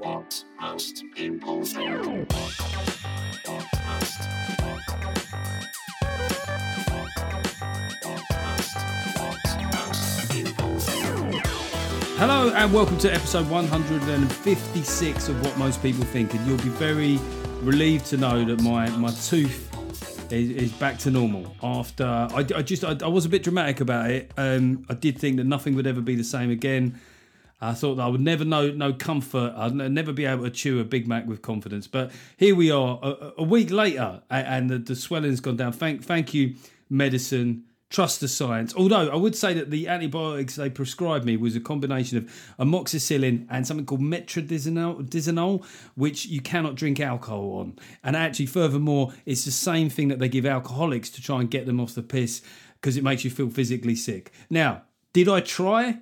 What most people think. Hello and welcome to episode 156 of What Most People Think. And you'll be very relieved to know that my, my tooth is, is back to normal. After I, I just I, I was a bit dramatic about it. Um, I did think that nothing would ever be the same again. I thought I would never know no comfort. I'd never be able to chew a Big Mac with confidence. But here we are, a, a week later, and the, the swelling's gone down. Thank thank you, medicine. Trust the science. Although I would say that the antibiotics they prescribed me was a combination of amoxicillin and something called metronidazole, which you cannot drink alcohol on. And actually, furthermore, it's the same thing that they give alcoholics to try and get them off the piss because it makes you feel physically sick. Now, did I try?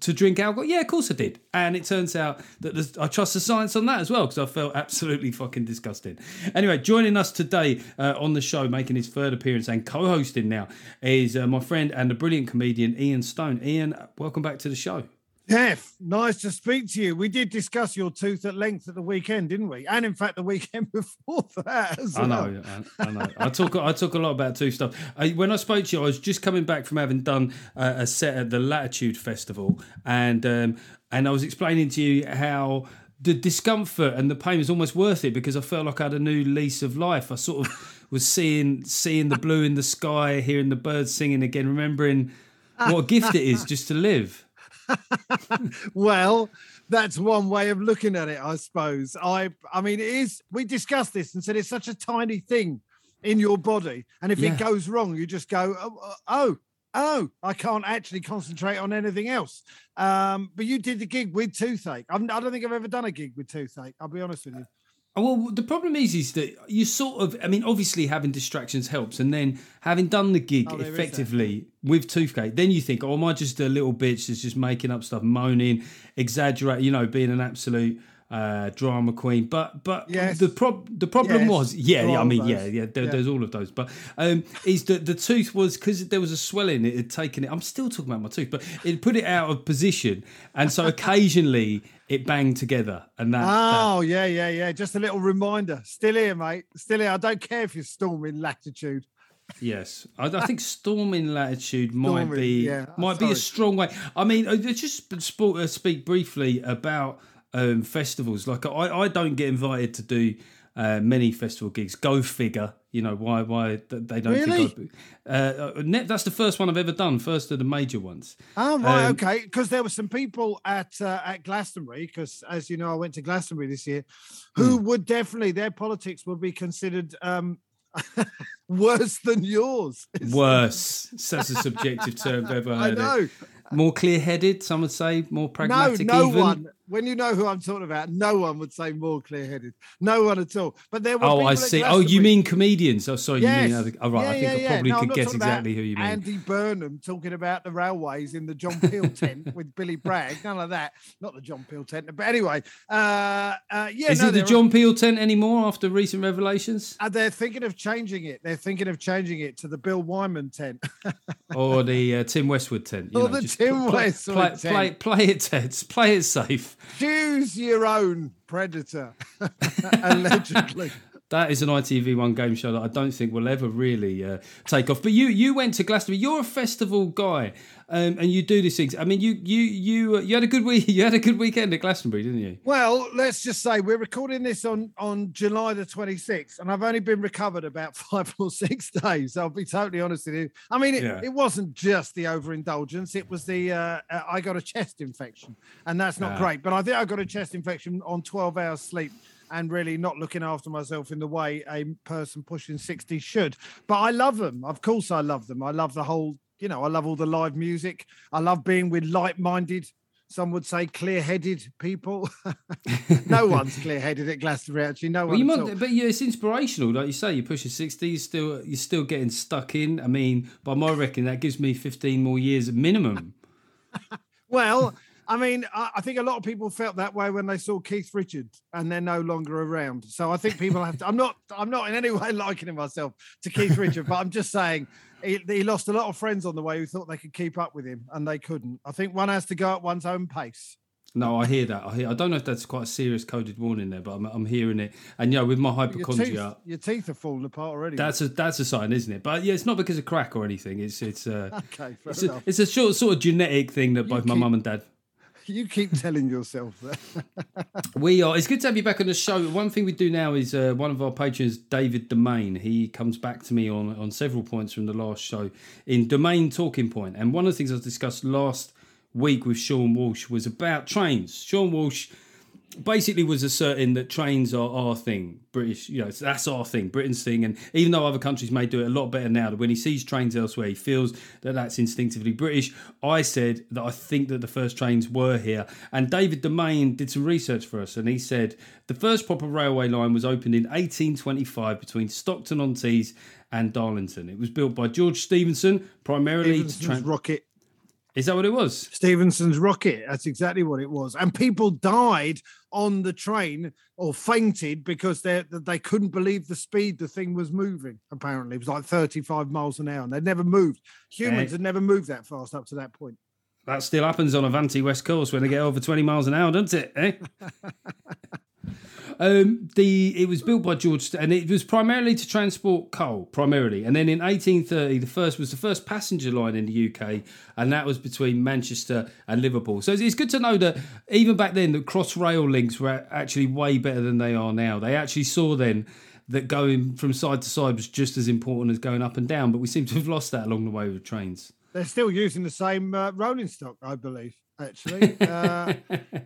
To drink alcohol? Yeah, of course I did. And it turns out that I trust the science on that as well because I felt absolutely fucking disgusting. Anyway, joining us today uh, on the show, making his third appearance and co hosting now, is uh, my friend and the brilliant comedian Ian Stone. Ian, welcome back to the show. Geoff, nice to speak to you. We did discuss your tooth at length at the weekend, didn't we? And in fact, the weekend before that as I well. know, I, I know. I talk, I talk a lot about tooth stuff. I, when I spoke to you, I was just coming back from having done uh, a set at the Latitude Festival, and um, and I was explaining to you how the discomfort and the pain was almost worth it because I felt like I had a new lease of life. I sort of was seeing seeing the blue in the sky, hearing the birds singing again, remembering what a gift it is just to live. Well, that's one way of looking at it, I suppose. I I mean, it is we discussed this and said it's such a tiny thing in your body. And if Yeah. it goes wrong, you just go, oh, oh, oh, oh, I can't actually concentrate on anything else. Um, but you did the gig with toothache. I'm, I don't think I've ever done a gig with toothache. I'll be honest with you. Well, the problem is, is that you sort of, I mean, obviously having distractions helps, and then having done the gig Oh, there is that. effectively with Toothgate, then you think, oh, am I just a little bitch that's just making up stuff, moaning, exaggerate, you know, being an absolute uh, drama queen? But but Yes. the prob the problem Yes. was, yeah, yeah, I mean, yeah, yeah, there, Yeah. there's all of those, but um, is that the tooth was because there was a swelling, it had taken it. I'm still talking about my tooth, but it put it out of position, and so occasionally it banged together, and that. that Oh, yeah, yeah, yeah. Just a little reminder. Still here, mate. Still here. I don't care if you're storming latitude. Yes, I, I think storming latitude might be yeah, might be a strong way. I mean, just uh, speak briefly about um, festivals. Like, I, I don't get invited to do uh, many festival gigs. Go figure. You know why? Why they don't Really? think uh, uh, that's the first one I've ever done. First of the major ones. Oh, right. Um, okay. Because there were some people at uh, at Glastonbury, because as you know, I went to Glastonbury this year, who Hmm. would definitely, their politics would be considered um, worse than yours. Worse. That's a subjective term I've ever I know. It. More clear-headed. Some would say more No, pragmatic. no even. one. When you know who I'm talking about, no one would say more clear-headed. No one at all. But there were. Oh, I see. Oh, you mean comedians? Oh, sorry, Yes. you mean other. Oh, right. Yeah, I think yeah, I yeah. probably No, could guess exactly who you mean. Andy Burnham talking about the railways in the John Peel tent with Billy Bragg. None of that. Not the John Peel tent. But anyway, uh, uh, yeah. Is no, it the John Peel tent anymore after recent revelations, Uh, they're thinking of changing it. They're thinking of changing it to the Bill Wyman tent. or the uh, Tim Westwood tent? Or the just Tim play, Westwood play, tent. Play, play it, Ted. Play it safe. Choose your own predator. Allegedly. That is an ITV1 game show that I don't think will ever really uh, take off. But you, you went to Glastonbury. You're a festival guy, um, and you do these things. I mean, you, you, you, uh, you had a good week. You had a good weekend at Glastonbury, didn't you? Well, let's just say we're recording this on on July the 26th, and I've only been recovered about five or six days. I'll be totally honest with you. I mean, it, Yeah. it wasn't just the overindulgence; it was the uh, uh, I got a chest infection, and that's not Ah. great. But I think I got a chest infection on 12 hours sleep. And really not looking after myself in the way a person pushing 60 should. But I love them. Of course, I love them. I love the whole, you know, I love all the live music. I love being with like minded, some would say clear headed people. no one's clear headed at Glastonbury, actually. No Well, one. you at might, all. but yeah, it's inspirational, like you say. You're pushing sixty, you're still you're still getting stuck in. I mean, by my reckon, that gives me fifteen more years minimum. Well, I mean, I, I think a lot of people felt that way when they saw Keith Richards and they're no longer around. So I think people have to. I'm not. I'm not in any way likening myself to Keith Richards, but I'm just saying he, he lost a lot of friends on the way who thought they could keep up with him and they couldn't. I think one has to go at one's own pace. No, I hear that. I hear. I don't know if that's quite a serious coded warning there, but I'm, I'm hearing it. And you know, with my Your teeth, hypochondria, your teeth are falling apart already. that's a that's a sign, isn't it? But yeah, it's not because of crack or anything. It's it's uh, okay. Fair it's a, it's a sort sort of genetic thing that both my keep- mum and dad. You keep telling yourself that. We are. It's good to have you back on the show. One thing we do now is uh, one of our patrons, David Domain. He comes back to me on on several points from the last show in Domain Talking Point. Point, and one of the things I discussed last week with Sean Walsh was about trains. Sean Walsh basically was asserting that trains are our thing, British. You know, that's our thing, Britain's thing. And even though other countries may do it a lot better now, that when he sees trains elsewhere, he feels that that's instinctively British. I said that I think that the first trains were here, and David Demain did some research for us, and he said the first proper railway line was opened in 1825 between Stockton on Tees and Darlington. It was built by George Stephenson, primarily tra- rocket. Is that what it was? Stephenson's rocket. That's exactly what it was. And people died on the train or fainted because they they couldn't believe the speed the thing was moving. Apparently, it was like 35 miles an hour, and they'd never moved. Humans had never moved that fast up to that point. That still happens on Avanti West Coast when they get over 20 miles an hour, doesn't it? Eh? um, the it was built by George, and it was primarily to transport coal, primarily. And then in 1830, the first was the first passenger line in the UK, and that was between Manchester and Liverpool. So it's, good to know that even back then, the cross rail links were actually way better than they are now. They actually saw then that going from side to side was just as important as going up and down, but we seem to have lost that along the way with trains. They're still using the same uh, rolling stock, I believe. Actually, uh,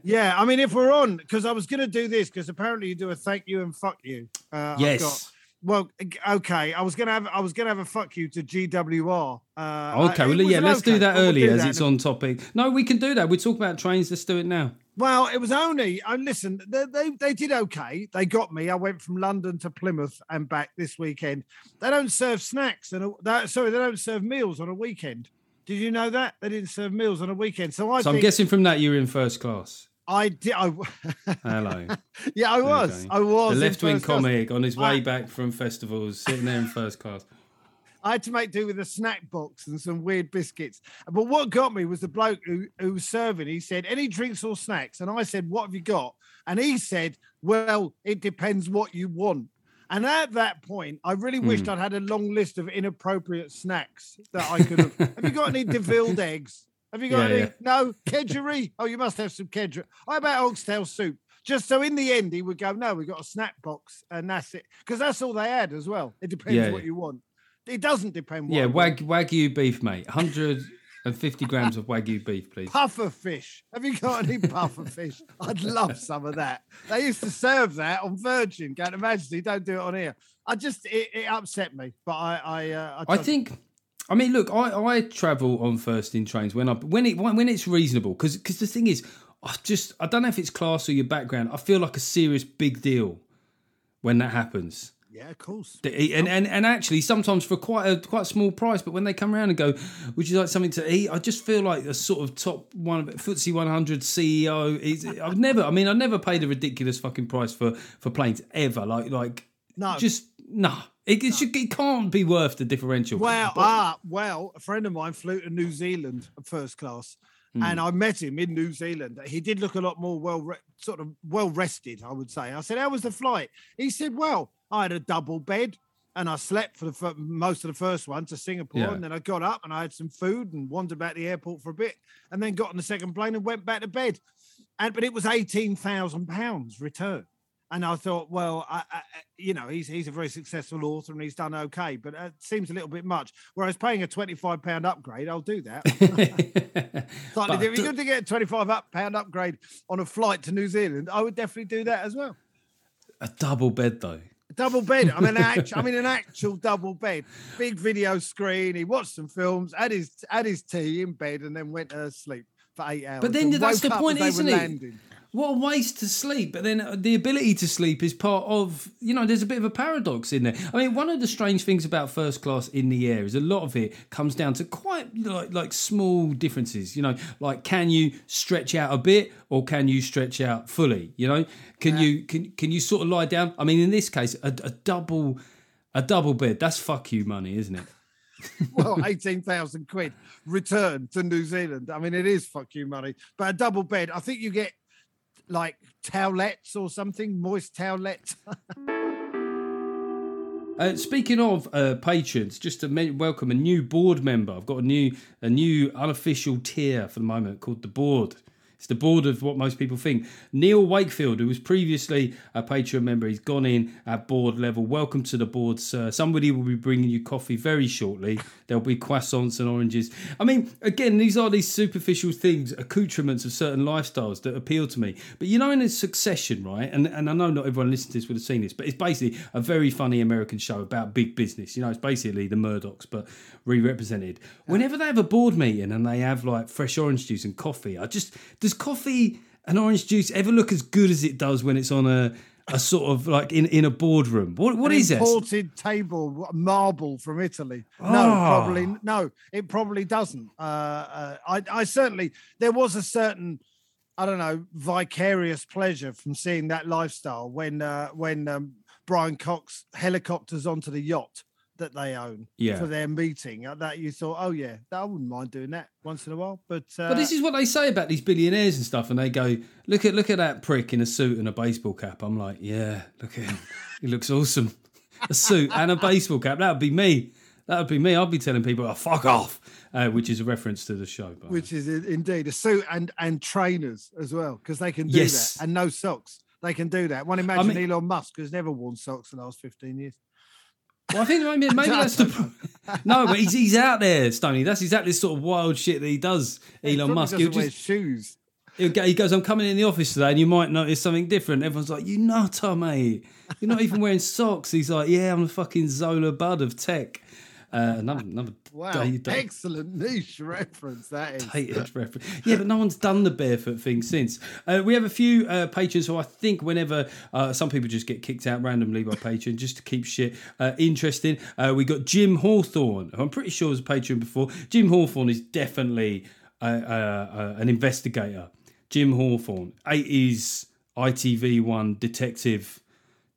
yeah. I mean, if we're on, because I was going to do this, because apparently you do a thank you and fuck you. Uh, Yes. got- well, okay. I was gonna have I was gonna have a fuck you to GWR. Uh, Okay, well, yeah, let's do that but we'll do as it's on topic. No, we can do that. We talk about trains. Let's do it now. Well, it was only. I listen. They, they they did okay. They got me. I went from London to Plymouth and back this weekend. They don't serve snacks and that, sorry, they don't serve meals on a weekend. Did you know that they didn't serve meals on a weekend? So I So I'm guessing from that you were in first class. I did. I, Hello. yeah, I was. I was. the left wing first class. comic on his way I- back from festivals, sitting there in first class. I had to make do with a snack box and some weird biscuits. But what got me was the bloke who, who was serving. He said, Any drinks or snacks? And I said, What have you got? And he said, Well, it depends what you want. And at that point, I really Hmm. wished I'd had a long list of inappropriate snacks that I could have. have you got any devilled eggs? Have you got Yeah, any? yeah. No, kedgeree. Oh, you must have some kedgeree. How about oxtail soup? Just so in the end, he would go, No, we've got a snack box, and that's it. Because that's all they had as well. It depends Yeah. what you want. It doesn't depend what Yeah, wag, wagyu beef, mate. 150 grams of wagyu beef, please. puffer fish. Have you got any puffer fish? I'd love some of that. They used to serve that on Virgin. Go to Majesty. Don't do it on here. I just it, it upset me, but I I uh, I tried- think. I mean, look, I, I travel on first in trains when I when it when it's reasonable because because the thing is, I just I don't know if it's class or your background. I feel like a serious big deal when that happens. Yeah, of course. And, and and actually sometimes for quite a quite a small price, but when they come around and go, "Would you like something to eat?" I just feel like a sort of top one of FTSE 100 CEO. Is I've never, I mean, I've never paid a ridiculous fucking price for for planes ever. Like like No. just nah. It, it, should, it can't be worth the differential. Well, But- ah, well, a friend of mine flew to New Zealand first class, Hmm. and I met him in New Zealand. He did look a lot more well, re- sort of well rested, I would say. I said, "How was the flight?" He said, "Well, I had a double bed." And I slept for the fir- most of the first one to Singapore, Yeah. and then I got up and I had some food and wandered about the airport for a bit, and then got on the second plane and went back to bed. And but it was eighteen thousand pounds return. And I thought, well, I, I, you know, he's he's a very successful author and he's done okay, but it seems a little bit much. Whereas paying a twenty-five pound upgrade, I'll do that. Slightly different. going to get a twenty five pound upgrade on a flight to New Zealand. I would definitely do that as well. a double bed though. Double bed. I'm an actual, I'm in an actual double bed. Big video screen. He watched some films, had his had his tea in bed, and then went to sleep for eight hours. But then that's the point, isn't it? landing. What a waste to sleep. But then uh, the ability to sleep is part of, you know, there's a bit of a paradox in there. I mean, one of the strange things about first class in the air is a lot of it comes down to quite like, like small differences, you know, like can you stretch out a bit or can you stretch out fully, you know? Can you can can you sort of lie down? I mean, in this case, a, a double a double bed, that's fuck you money, isn't it? well, 18,000 quid return to New Zealand. I mean, it is fuck you money. But a double bed, I think you get like towelettes or something, moist towelettes. Uh, speaking of uh, patrons, just to men- welcome a new board member. I've got a new a new unofficial tier for the moment called the board. It's the board of what most people think. Neil Wakefield, who was previously a Patreon member, he's gone in at board level. Welcome to the board, sir. Somebody will be bringing you coffee very shortly. There'll be croissants and oranges. I mean, again, these are these superficial things, accoutrements of certain lifestyles that appeal to me. But you know, in a succession, right? And and I know not everyone listening to this would have seen this, but it's basically a very funny American show about big business. You know, it's basically the Murdochs, but re-represented. Whenever they have a board meeting and they have like fresh orange juice and coffee, I just does coffee and orange juice ever look as good as it does when it's on a a sort of like in, in a boardroom? What what An is it? imported table marble from Italy. No, Ah. probably no. It probably doesn't. Uh, uh, I, I certainly there was a certain, I don't know, vicarious pleasure from seeing that lifestyle when uh, when um, Brian Cox helicopters onto the yacht that they own Yeah. for their meeting. Uh, That you thought, oh yeah, I wouldn't mind doing that once in a while. But uh, But this is what they say about these billionaires and stuff, and they go, "Look at look at that prick in a suit and a baseball cap." I'm like, "Yeah, look at him. he looks awesome. A suit and a baseball cap. That would be me. That would be me. I'd be telling people, oh, fuck off," uh, which is a reference to the show. But which is indeed a suit and and trainers as well because they can do Yes. that and no socks. They can do that. One imagine mean- Elon Musk has never worn socks in the last fifteen years. Well, I think maybe, maybe that's the no, but he's he's out there, Stony. That's exactly the sort of wild shit that he does. Elon probably Musk. He'll doesn't wear just shoes. he'll go, he goes, "I'm coming in the office today, and you might notice something different." Everyone's like, "You nutter, mate! You're not even wearing socks." He's like, "Yeah, I'm the fucking Zola Budd of tech." Uh, another another Wow, day- excellent niche reference that is. dated reference. Yeah, but no one's done the barefoot thing since. Uh, we have a few uh, patrons who I think whenever uh, some people just get kicked out randomly by Patreon just to keep shit uh, interesting. Uh, we got Jim Hawthorne, who I'm pretty sure was a patron before. Jim Hawthorne is definitely uh, an investigator. Jim Hawthorne, 80s ITV1 detective.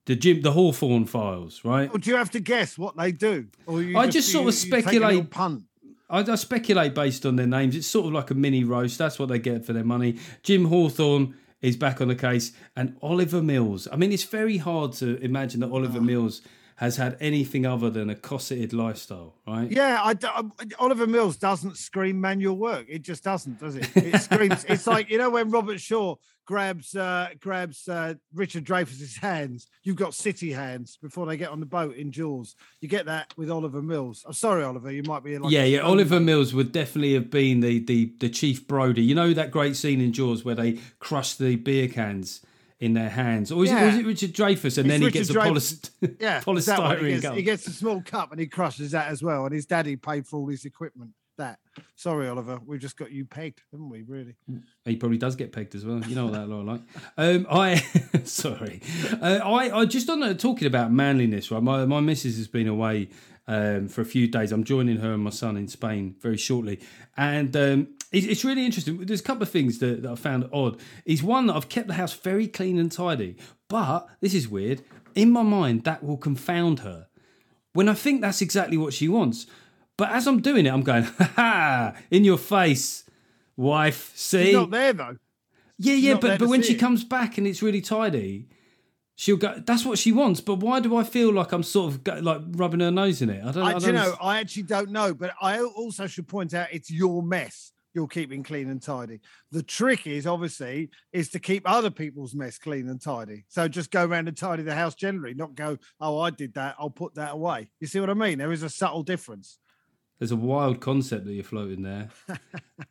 The Jim, the Hawthorne files, right? Or do you have to guess what they do? Or you I just sort of you- a speculate- punt. I, I speculate based on their names. It's sort of like a mini roast. That's what they get for their money. Jim Hawthorne is back on the case, and Oliver Mills. I mean, it's very hard to imagine that Oliver Mills has had anything other than a cosseted lifestyle, right? Yeah, I, d- um, Oliver Mills doesn't scream manual work. It just doesn't, does it? It screams. it's like you know when Robert Shaw grabs uh, grabs uh, Richard Dreyfuss's hands. You've got city hands before they get on the boat in Jaws. You get that with Oliver Mills. I'm sorry, Oliver. You might be like yeah, yeah. Oliver Mills would definitely have been the, the the chief Brody. You know that great scene in Jaws where they crush the beer cans in their hands, or is, it, or is it Richard Dreyfuss and It's then he Richard gets a polyst- Yeah, is that one? he, polystyrene gets, cup. he gets a small cup and he crushes that as well. And his daddy paid for all his equipment. That. Sorry, Oliver. We've just got you pegged, haven't we? Really? He probably does get pegged as well. You know what that like. Um, I sorry. Uh, I I just on uh, talking about manliness. Right, my my missus has been away um, for a few days. I'm joining her and my son in Spain very shortly, and um, it's, it's really interesting. There's a couple of things that, that I found odd. Is one that I've kept the house very clean and tidy, but this is weird. In my mind, that will confound her when I think that's exactly what she wants. But as I'm doing it, I'm going, ha ha, in your face, wife. See, He's not there though. yeah, yeah, there but but when she it. comes back and it's really tidy, she'll go. That's what she wants. But why do I feel like I'm sort of go, like rubbing her nose in it? I don't. I, I, don't you know, I actually don't know, but I also should point out it's your mess you're keeping clean and tidy. The trick is obviously is to keep other people's mess clean and tidy. So just go around and tidy the house generally, not go, oh, I did that, I'll put that away. You see what I mean? There is a subtle difference. There's a wild concept that you're floating there.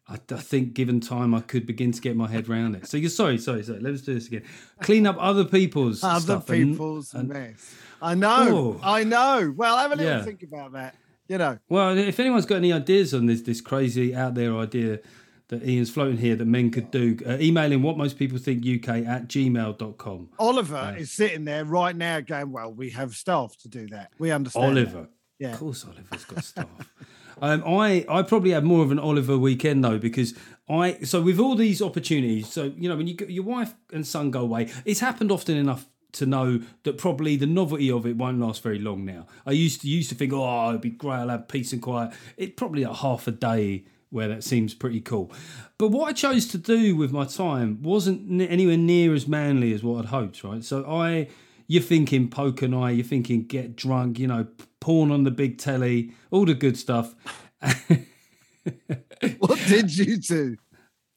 I, I think, given time, I could begin to get my head around it. So you're sorry, sorry, sorry. Let's do this again. Clean up other people's Other stuff and- people's and- mess. I know. Oh. I know. Well, have a little Yeah. think about that. You know, Well, if anyone's got any ideas on this this crazy out there idea that Ian's floating here that men could do, uh, email him what most people think UK at gmail.com. Oliver is sitting there right now going, well, we have staff to do that. We understand. that." Oliver. Yeah. Of course, Oliver's got stuff. um, I I probably have more of an Oliver weekend though because I so with all these opportunities, so you know when you your wife and son go away, it's happened often enough to know that probably the novelty of it won't last very long now. I used to used to think, oh, it'd be great, I'll have peace and quiet. It probably a half a day where that seems pretty cool. But what I chose to do with my time wasn't anywhere near as manly as what I'd hoped, right? So I, you're thinking poker night, you're thinking get drunk, you know, porn on the big telly, all the good stuff. What did you do?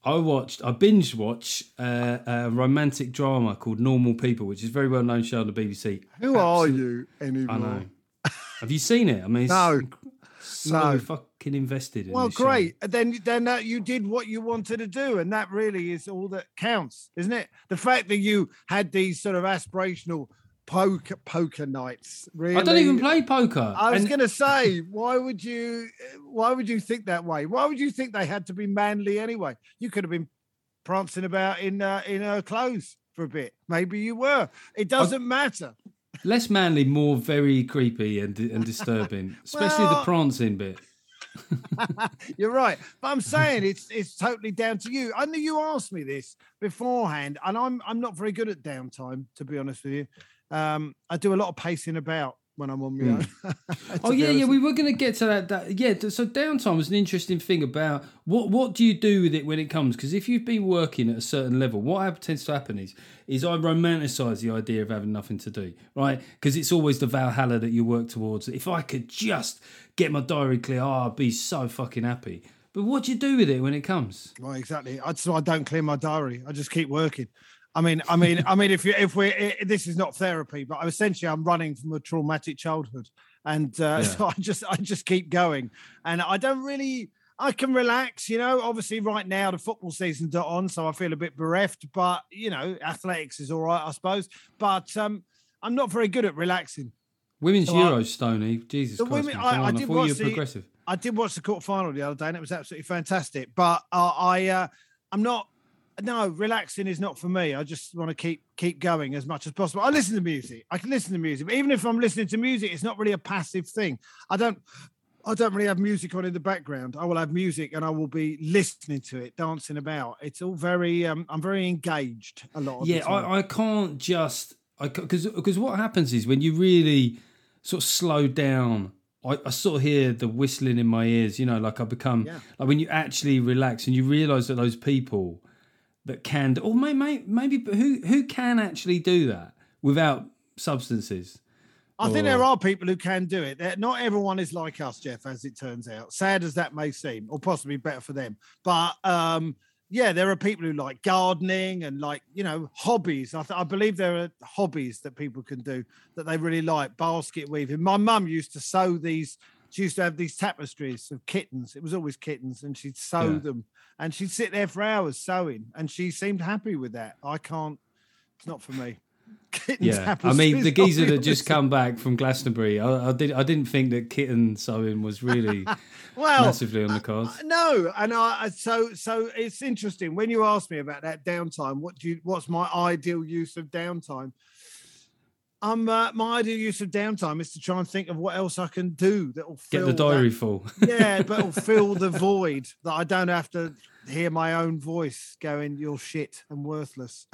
I watched, I binge watch uh, a romantic drama called Normal People, which is a very well known show on the BBC. Who are you anymore? I know. Have you seen it? I mean, it's No. so No. fucking invested in Well, this show. great. Then, then you did what you wanted to do, and that really is all that counts, isn't it? The fact that you had these sort of aspirational poker poker nights. Really, I don't even play poker. I was and- going to say, why would you? Why would you think that way? Why would you think they had to be manly anyway? You could have been prancing about in uh, in her clothes for a bit. Maybe you were. It doesn't matter. Less manly, more very creepy and, and disturbing, especially the prancing bit. You're right, but I'm saying it's it's totally down to you. I knew you asked me this beforehand, and I'm I'm not very good at downtime, to be honest with you. Um, I do a lot of pacing about when I'm on my own. to Oh yeah, yeah. We were going to get to that. That yeah. So downtime is an interesting thing about what what do you do with it when it comes? Because if you've been working at a certain level, what tends to happen is is I romanticize the idea of having nothing to do, right? Because it's always the Valhalla that you work towards. If I could just get my diary clear, oh, I'd be so fucking happy. But what do you do with it when it comes? Well, exactly. I, so I don't clear my diary. I just keep working. I mean, I mean, I mean, if you if we this is not therapy, but essentially I'm running from a traumatic childhood, and uh, Yeah. so I just I just keep going, and I don't really. I can relax, you know. Obviously, right now the football season's not on, so I feel a bit bereft. But you know, athletics is all right, I suppose. But um, I'm not very good at relaxing. Women's So Euros, Stoney. Jesus The Christ, women- I- I I, did thought you watch were the- progressive. I did watch the quarter final the other day, and it was absolutely fantastic. But uh, I, uh, I'm not. No, relaxing is not for me. I just want to keep keep going as much as possible. I listen to music. I can listen to music, but even if I'm listening to music, it's not really a passive thing. I don't. I don't really have music on in the background. I will have music and I will be listening to it, dancing about. It's all very. Um, I'm very engaged a lot. Of the yeah, time. I, I can't just I because because what happens is when you really sort of slow down, I, I sort of hear the whistling in my ears. You know, like I become Yeah. like when you actually relax and you realise that those people that can, or may, may, maybe who who can actually do that without substances. I think there are people who can do it. Not everyone is like us, Geoff, as it turns out. Sad as that may seem, or possibly better for them. But um, yeah, there are people who like gardening and like, you know, hobbies. I, th- I believe there are hobbies that people can do that they really like. Basket weaving. My mum used to sew these. She used to have these tapestries of kittens. It was always kittens, and she'd sew Yeah. them. And she'd sit there for hours sewing, and she seemed happy with that. I can't. It's not for me. Kittens Yeah, I mean the geezer that just come back from Glastonbury. I, I did I didn't think that kitten sewing was really well, massively on the cards. Uh, No, and I I- so so it's interesting when you ask me about that downtime. What do you? What's my ideal use of downtime? Um, uh, my ideal use of downtime is to try and think of what else I can do that will Get the diary That, full. yeah, but will fill the void that I don't have to hear my own voice going, "You're shit and worthless."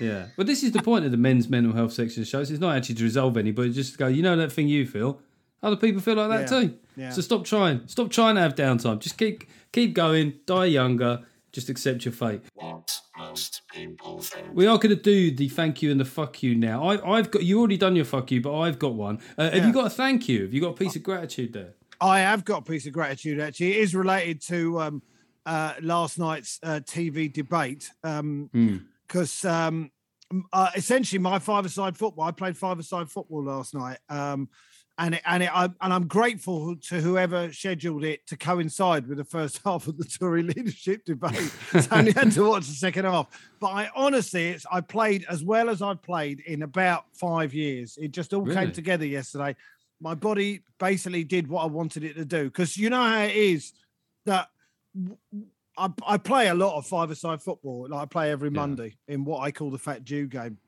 Yeah. But this is the point of the men's mental health section shows. It's not actually to resolve any, but just to go, you know that thing you feel? Other people feel like that Yeah. too. Yeah. So stop trying. Stop trying to have downtime. Just keep keep going, die younger, just accept your fate. What most people think. We are going to do the thank you and the fuck you now. I, I've got you already done your fuck you, but I've got one. Uh, Have you got a thank you? Have you got a piece of gratitude there? I have got a piece of gratitude actually. It is related to um, uh, last night's uh, TV debate because um, m- uh, essentially my five-a-side football. I played five-a-side football last night, um, and it, and it, I, and I'm grateful to whoever scheduled it to coincide with the first half of the Tory leadership debate. so I only had to watch the second half. But I honestly, it's I played as well as I've played in about five years. It just all Really? came together yesterday. My body basically did what I wanted it to do because you know how it is that w- I, I play a lot of five-a-side football. Like I play every Yeah. Monday in what I call the Fat Jew game,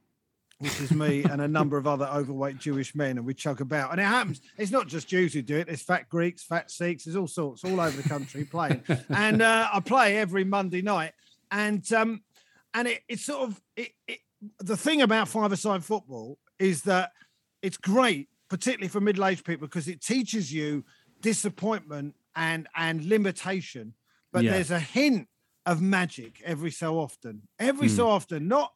which is me and a number of other overweight Jewish men, and we chug about. And it happens. It's not just Jews who do it. There's fat Greeks, fat Sikhs. There's all sorts all over the country playing. and uh, I play every Monday night, and um, and it, it's sort of it, it the thing about five-a-side football is that it's great, particularly for middle-aged people, because it teaches you disappointment and and limitation. But Yeah. there's a hint of magic every so often. Every Hmm. so often, not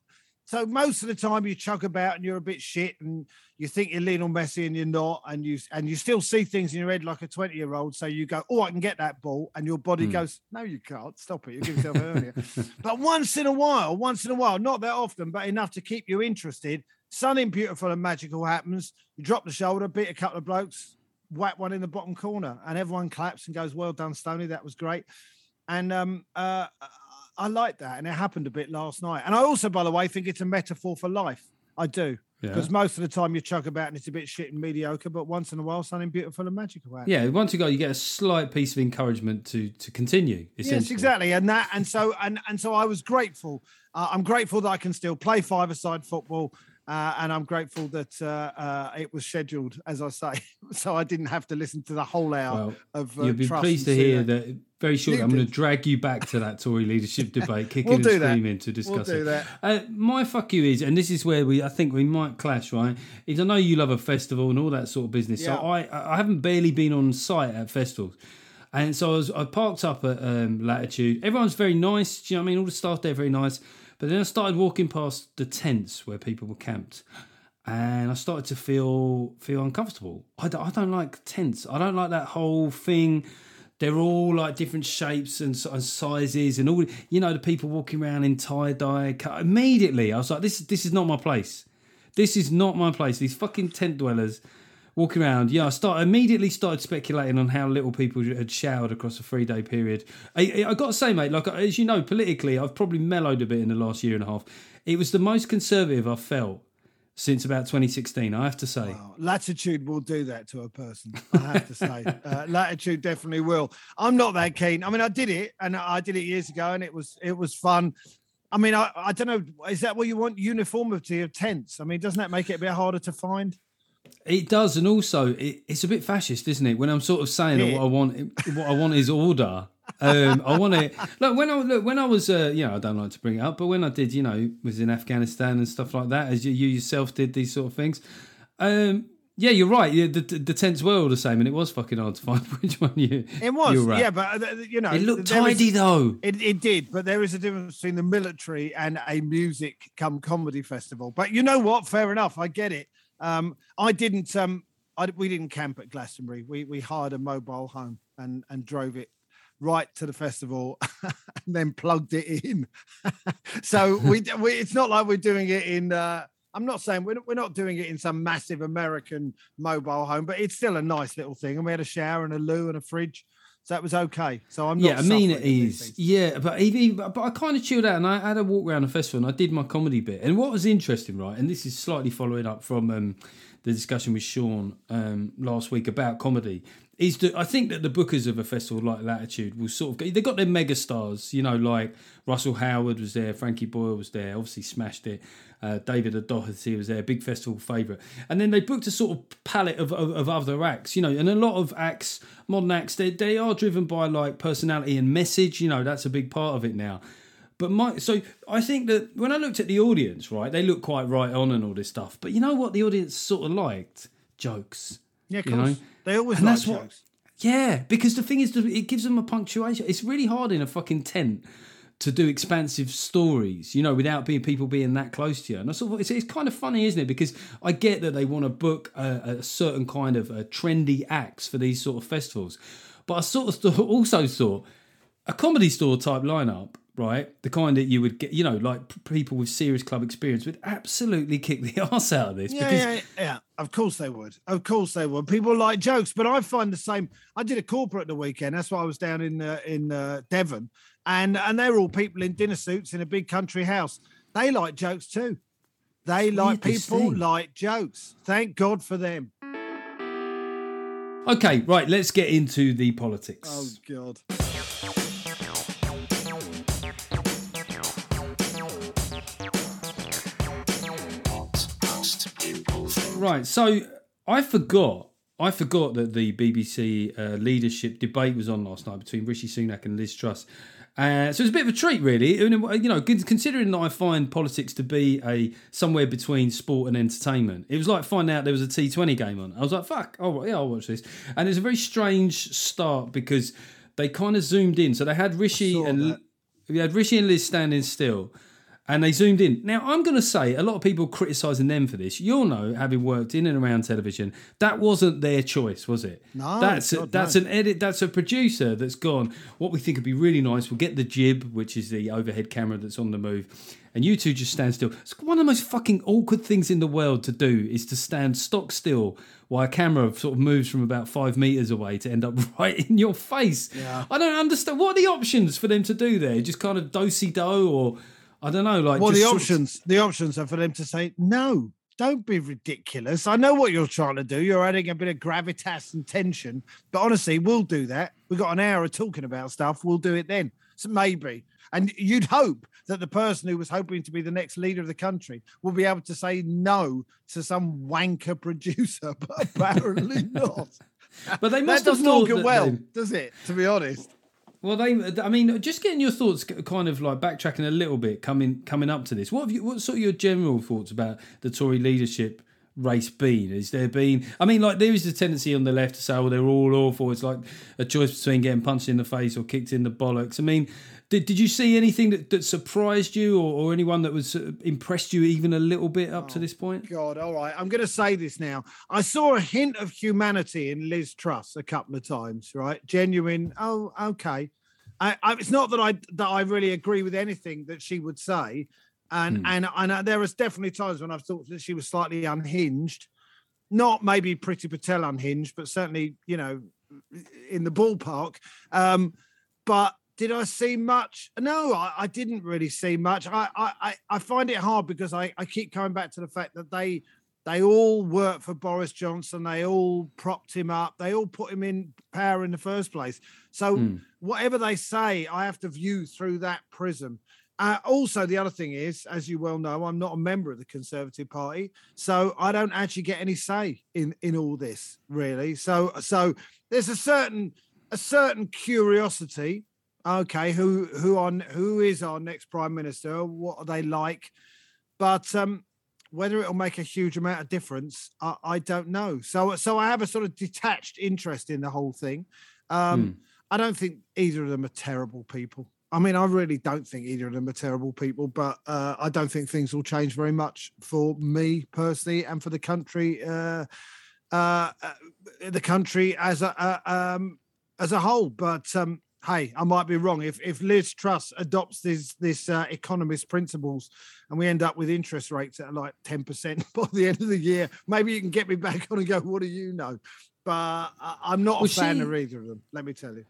so most of the time you chug about and you're a bit shit and you think you're Lionel Messi and you're not, and you and you still see things in your head like a 20 year old. So you go, Oh, I can get that ball, and your body Hmm. goes, No, you can't. Stop it. You give yourself earlier. but once in a while, once in a while, not that often, but enough to keep you interested. Something beautiful and magical happens. You drop the shoulder, beat a couple of blokes, whack one in the bottom corner, and everyone claps and goes, Well done, Stoney. That was great. And um, uh, I like that. And it happened a bit last night. And I also, by the way, think it's a metaphor for life. I do. Yeah. Because most of the time you chug about and it's a bit shit and mediocre, but once in a while, something beautiful and magical happens. Yeah, once you go, you get a slight piece of encouragement to to continue. Yes, exactly, and that, and so, and and so, I was grateful. Uh, I'm grateful that I can still play five-a-side football, uh, and I'm grateful that uh, uh, it was scheduled, as I say, so I didn't have to listen to the whole hour Well, of. Uh, You'll be pleased to hear that very shortly. You I'm going to drag you back to that Tory leadership debate, kicking We'll and do that. screaming to discuss do it. that. Uh, my fuck you is, and this is where we, I think we might clash, right? Is I know you love a festival and all that sort of business. So I, I haven't barely been on site at festivals. And so I was, I parked up at um, Latitude. Everyone's very nice. Do you know what I mean? All the staff there very nice. But then I started walking past the tents where people were camped, and I started to feel feel uncomfortable. I don't, I don't like tents. I don't like that whole thing. They're all like different shapes and, and sizes, and all you know. The people walking around in tie dye. Immediately, I was like, "This this is not my place. This is not my place." These fucking tent dwellers walking around. Yeah, I start immediately started speculating on how little people had showered across a three day period. I, I got to say, mate, like as you know, politically, I've probably mellowed a bit in the last year and a half. It was the most conservative I've felt since about 2016. I have to say. Wow. Latitude will do that to a person. I have to say, uh, latitude definitely will. I'm not that keen. I mean, I did it, and I did it years ago, and it was it was fun. I mean, I, I don't know. Is that what you want? Uniformity of tents. I mean, doesn't that make it a bit harder to find? It does, and also it, it's a bit fascist, isn't it? When I'm sort of saying that Yeah. what I want, what I want is order. Um, I want it. Look, when I look, when I was, uh, you know, I don't like to bring it up, but when I did, you know, was in Afghanistan and stuff like that, as you, you yourself did these sort of things. Um, yeah, you're right. The, the, the tents were all the same, and it was fucking hard to find which one you. It was, right. yeah, but uh, you know, It looked tidy though. It, it did, but there is a difference between the military and a music come comedy festival. But you know what? Fair enough. I get it. Um, I didn't. Um, I, we didn't camp at Glastonbury. We we hired a mobile home and and drove it right to the festival and then plugged it in. so we, we it's not like we're doing it in. Uh, I'm not saying we're, we're not doing it in some massive American mobile home, but it's still a nice little thing. And we had a shower and a loo and a fridge. So that was okay. So I'm not. Yeah, I mean it suffering in these is. things. Yeah, but even but I kind of chilled out and I had a walk around the festival and I did my comedy bit. And what was interesting, right? And this is slightly following up from um, the discussion with Sean um, last week about comedy. Is that I think that the bookers of a festival like Latitude will sort of go, they got their mega stars, you know, like Russell Howard was there, Frankie Boyle was there, obviously smashed it. Uh, David O'Doherty was there, big festival favourite, and then they booked a sort of palette of, of, of other acts, you know, and a lot of acts, modern acts, they, they are driven by like personality and message, you know, that's a big part of it now. But my so I think that when I looked at the audience, right, they look quite right on and all this stuff. But you know what the audience sort of liked? Jokes. Yeah, of you know? They always And like that's what- Yeah, because the thing is, it gives them a punctuation. It's really hard in a fucking tent to do expansive stories, you know, without being people being that close to you. And I sort of, it's, it's kind of funny, isn't it? Because I get that they want to book a, a certain kind of uh, trendy acts for these sort of festivals, but I sort of also thought a comedy store type lineup. Right, the kind that you would get, you know, like people with serious club experience would absolutely kick the ass out of this. Yeah, because yeah, yeah. Of course they would. Of course they would. People like jokes, but I find the same. I did a corporate the weekend. That's why I was down in uh, in uh, Devon, and and they're all people in dinner suits in a big country house. They like jokes too. They like people like jokes. Thank God for them. Okay, right, let's get into the politics. Oh God. Right, so I forgot. I forgot that the BBC uh, leadership debate was on last night between Rishi Sunak and Liz Truss, Uh, so it's a bit of a treat, really. You know, considering that I find politics to be a somewhere between sport and entertainment, it was like finding out there was a T20 game on. I was like, "Fuck, oh yeah, I'll watch this." And it's a very strange start because they kind of zoomed in. So they had Rishi and that. we had Rishi and Liz standing still, and they zoomed in. Now I'm going to say a lot of people criticising them for this. You'll know, having worked in and around television, that wasn't their choice, was it? No, that's God, that's no. an edit. That's a producer that's gone. What we think would be really nice. We'll get the jib, which is the overhead camera that's on the move. And you two just stand still. It's one of the most fucking awkward things in the world to do is to stand stock still while a camera sort of moves from about five meters away to end up right in your face. Yeah. I don't understand. What are the options for them to do there? Just kind of dosey do or I don't know. Like Well, the sort of- options, the options are for them to say, no, don't be ridiculous. I know what you're trying to do. You're adding a bit of gravitas and tension, but honestly, we'll do that. We've got an hour of talking about stuff. We'll do it then. So maybe. And you'd hope that the person who was hoping to be the next leader of the country will be able to say no to some wanker producer, but apparently not. But they that must have doesn't augur well, they- does it? To be honest. Well, they. I mean, just getting your thoughts, kind of like backtracking a little bit, coming coming up to this. What have you? What sort of your general thoughts about the Tory leadership race been? Is there been? I mean, like there is a tendency on the left to say, "Oh, they're all awful." It's like a choice between getting punched in the face or kicked in the bollocks. I mean, did, did you see anything that, that surprised you, or, or anyone that was uh, impressed you even a little bit up to this point? God, all right. I'm going to say this now. I saw a hint of humanity in Liz Truss a couple of times, right? Genuine. Oh, okay. I, I, it's not that I that I really agree with anything that she would say, and Hmm. and and uh, there was definitely times when I've thought that she was slightly unhinged, not maybe Priti Patel unhinged, but certainly you know in the ballpark. Um, but did I see much? No, I, I didn't really see much. I, I I- find it hard because I, I keep coming back to the fact that they they all work for Boris Johnson. They all propped him up. They all put him in power in the first place. So Hmm. whatever they say, I have to view through that prism. Uh, also, the other thing is, as you well know, I'm not a member of the Conservative Party, so I don't actually get any say in in all this, really. So, so there's a certain a certain curiosity. Okay, who who on who is our next prime minister? What are they like? But um, whether it'll make a huge amount of difference, I, I don't know. So, so I have a sort of detached interest in the whole thing. Um, Hmm. I don't think either of them are terrible people. I mean, I really don't think either of them are terrible people, but uh, I don't think things will change very much for me personally and for the country, uh, uh, uh, the country as a uh, um, as a whole. But um, hey, I might be wrong. If if Liz Truss adopts this this uh, economist principles, and we end up with interest rates at like ten percent by the end of the year, maybe you can get me back on and go. What do you know? But I- I'm not a fan she- of either of them. Let me tell you.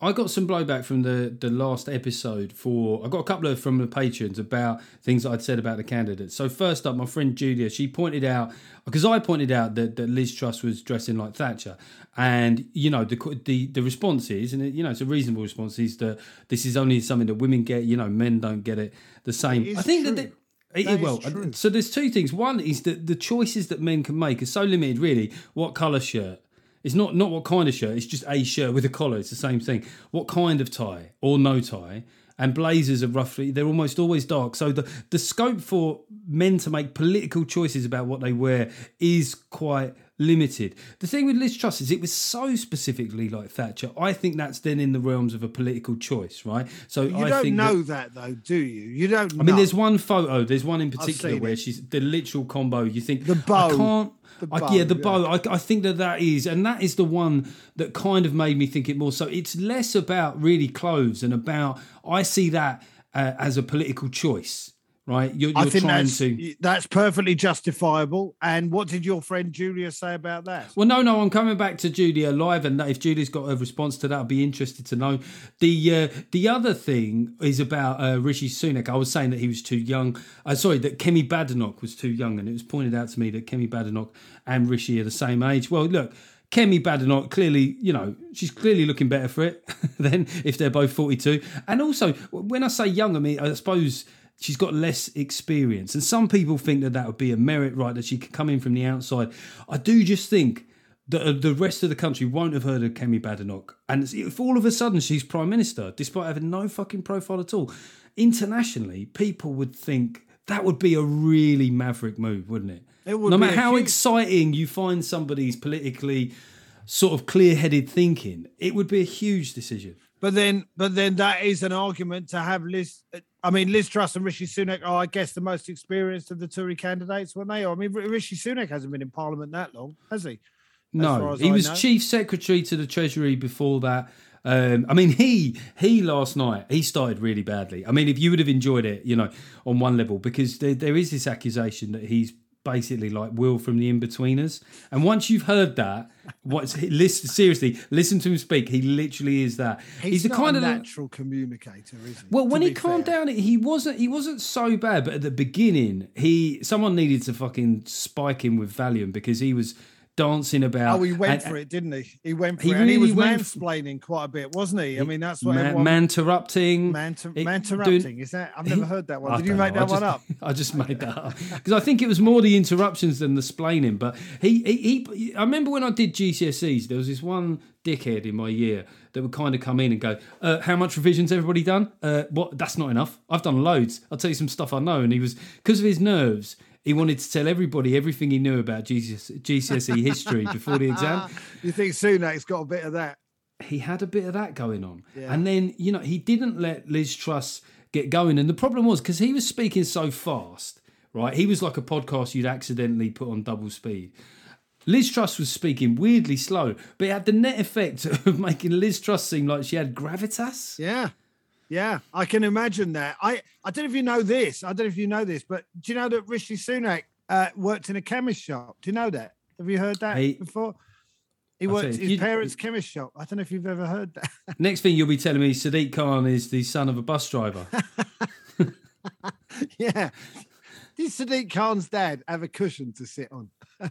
I got some blowback from the the last episode for I got a couple of from the patrons about things I'd said about the candidates. So first up, my friend Julia, she pointed out because I pointed out that, that Liz Truss was dressing like Thatcher, and you know the the the response is, and it, you know it's a reasonable response, is that this is only something that women get. You know, men don't get it the same. It I think true. that. they- it- well, so there's two things. One is that the choices that men can make are so limited. Really, what color shirt? It's not not what kind of shirt. It's just a shirt with a collar. It's the same thing. What kind of tie or no tie? And blazers are roughly they're almost always dark. So the the scope for men to make political choices about what they wear is quite limited. The thing with Liz Truss is it was so specifically like Thatcher. I think that's then in the realms of a political choice, right? So You I don't think that- know that, though, do you? You don't. I mean, there's one photo. There's one in particular where it. she's the literal combo. You think The bow. I can't. The I, bow, yeah, the yeah. bow. I, I think that that is, and that is the one that kind of made me think it more. So it's less about really clothes and about. I see that uh, as a political choice, right? You're, you're I think trying that's to. that's perfectly justifiable. And what did your friend Julia say about that? Well, no, no, I'm coming back to Julia live, and if Julia's got a response to that, I'd be interested to know. The uh, the other thing is about uh, Rishi Sunak. I was saying that he was too young. Uh, sorry, that Kemi Badenoch was too young, and it was pointed out to me that Kemi Badenoch and Rishi are the same age. Well, look. Kemi Badenoch clearly, you know, she's clearly looking better for it than if they're both 42. And also, when I say young, I mean, I suppose she's got less experience. And some people think that that would be a merit, right? That she could come in from the outside. I do just think that uh, the rest of the country won't have heard of Kemi Badenoch. And if all of a sudden she's prime minister, despite having no fucking profile at all, internationally, people would think that would be a really maverick move, wouldn't it? It would no matter how huge- exciting you find somebody's politically sort of clear-headed thinking, it would be a huge decision. But then, but then that is an argument to have Liz. I mean, Liz Truss and Rishi Sunak are, I guess, the most experienced of the Tory candidates, weren't they? I mean, Rishi Sunak hasn't been in Parliament that long, has he? No, as he I was know. chief secretary to the Treasury before that. Um, I mean, he he last night he started really badly. I mean, if you would have enjoyed it, you know, on one level, because there, there is this accusation that he's basically like Will from the Inbetweeners, and once you've heard that, what's listen seriously, listen to him speak. He literally is that. He's, the not kind a of natural communicator, is he? well, when he calmed fair? down, he wasn't. He wasn't so bad. But at the beginning, he someone needed to fucking spike him with Valium because he was dancing about. Oh, he went and- for it, didn't he? He went for He it, and he really was mansplaining quite a bit, wasn't he? I mean, that's what man, everyone. interrupting. Man, to, it- man doing- interrupting. Is that? I've never heard that one. I Did you make know, that I one up? I just made that up because I think it was more the interruptions than the splaining. But he, he, he, I remember when I did GCSEs, there was this one dickhead in my year that would kind of come in and go, uh, "How much revisions everybody done? Uh, what? That's not enough. I've done loads. I'll tell you some stuff I know." And he was because of his nerves. He wanted to tell everybody everything he knew about GCSE, GCSE history before the exam You think Sunak's got a bit of that? he had a bit of that going on. Yeah. And then, you know, he didn't let Liz Truss get going. And the problem was because he was speaking so fast, right? He was like a podcast you'd accidentally put on double speed. Liz Truss was speaking weirdly slow, but it had the net effect of making Liz Truss seem like she had gravitas. Yeah. Yeah, I can imagine that. I, I don't know if you know this. I don't know if you know this, but do you know that Rishi Sunak uh, worked in a chemist shop? Do you know that? Have you heard that He- before? He worked you, his you- parents' chemist shop. I don't know if you've ever heard that. Next thing you'll be telling me Sadiq Khan is the son of a bus driver. yeah. Did Sadiq Khan's dad have a cushion to sit on? Do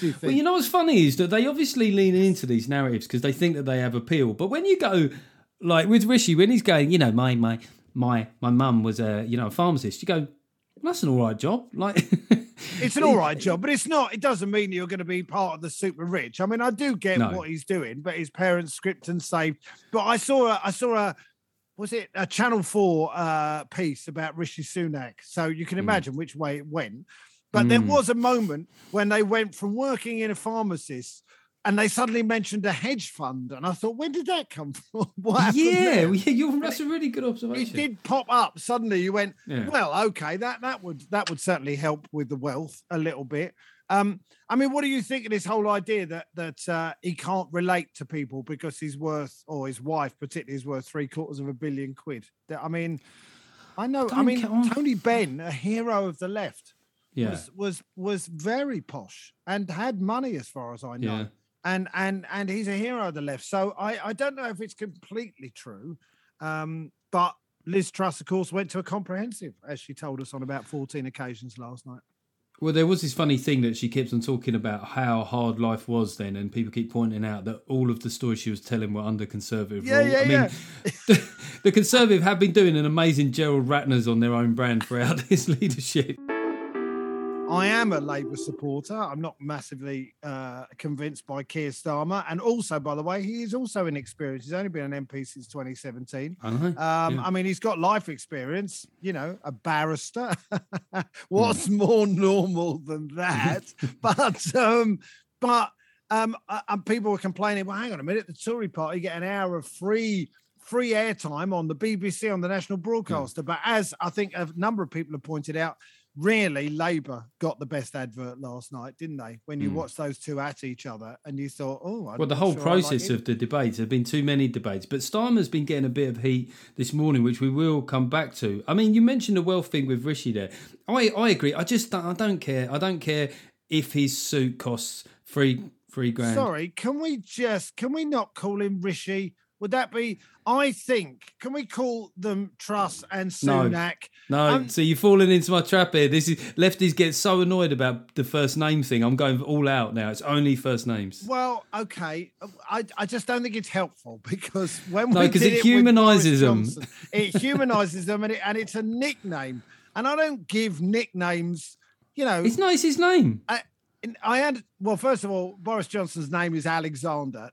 you think? Well, you know what's funny is that they obviously lean into these narratives because they think that they have appeal. But when you go like with Rishi, when he's going, you know, my my my my mum was a you know a pharmacist, you go, that's an all right job. Like, it's an all right job, but it's not. It doesn't mean you're going to be part of the super rich. I mean, I do get No. what he's doing, but his parents script and saved. But I saw a, I saw a, was it a Channel Four uh, piece about Rishi Sunak? So you can imagine which way it went. But there Mm. was a moment when they went from working in a pharmacist. And they suddenly mentioned a hedge fund, and I thought, when did that come from? What yeah, yeah, you're, that's a really good observation. it did pop up suddenly. You went, Yeah. well, okay, that that would that would certainly help with the wealth a little bit. Um, I mean, what do you think of this whole idea that that uh, he can't relate to people because he's worth, or his wife particularly is worth three quarters of a billion quid? That- I mean, I know. I Don't mean, Tony Benn, a hero of the left, yeah, was was was very posh and had money, as far as I know yeah. And and and he's a hero of the left. So I I don't know if it's completely true, um, but Liz Truss, of course, went to a comprehensive, as she told us on about fourteen occasions last night. Well, there was this funny thing that she keeps on talking about how hard life was then, and people keep pointing out that all of the stories she was telling were under conservative Yeah, rule. yeah, I mean, yeah. the, the conservative have been doing an amazing Gerald Ratner's on their own brand throughout his leadership. I am a Labour supporter. I'm not massively uh, convinced by Keir Starmer, and also, by the way, he is also inexperienced. He's only been an MP since 2017. I know. Um, Yeah. I mean, he's got life experience, you know, a barrister. What's more normal than that? but, um, but, um, uh, and people were complaining. Well, hang on a minute, the Tory party get an hour of free, free airtime on the BBC on the national broadcaster. But as I think a number of people have pointed out, really, Labour got the best advert last night, didn't they? When you Mm. watched those two at each other, and you thought, oh, I'm Well, the whole sure I like process of the debates, there have been too many debates, but Starmer's been getting a bit of heat this morning, which we will come back to. I mean, you mentioned the wealth thing with Rishi there. I, I agree. I just I don't care. I don't care if his suit costs three three grand. Sorry, can we just can we not call him Rishi? Would that be? I think. Can we call them Truss and No. Sunak? No, Um, so you've fallen into my trap here. This is lefties get so annoyed about the first name thing. I'm going all out now. It's only first names. Well, okay. I, I just don't think it's helpful because when we No, we 'cause did it Boris humanises 'em. Johnson, It humanises them, and, it, and it's a nickname. And I don't give nicknames. You know, It's not. It's his name. in- I had well, first of all, Boris Johnson's name is Alexander.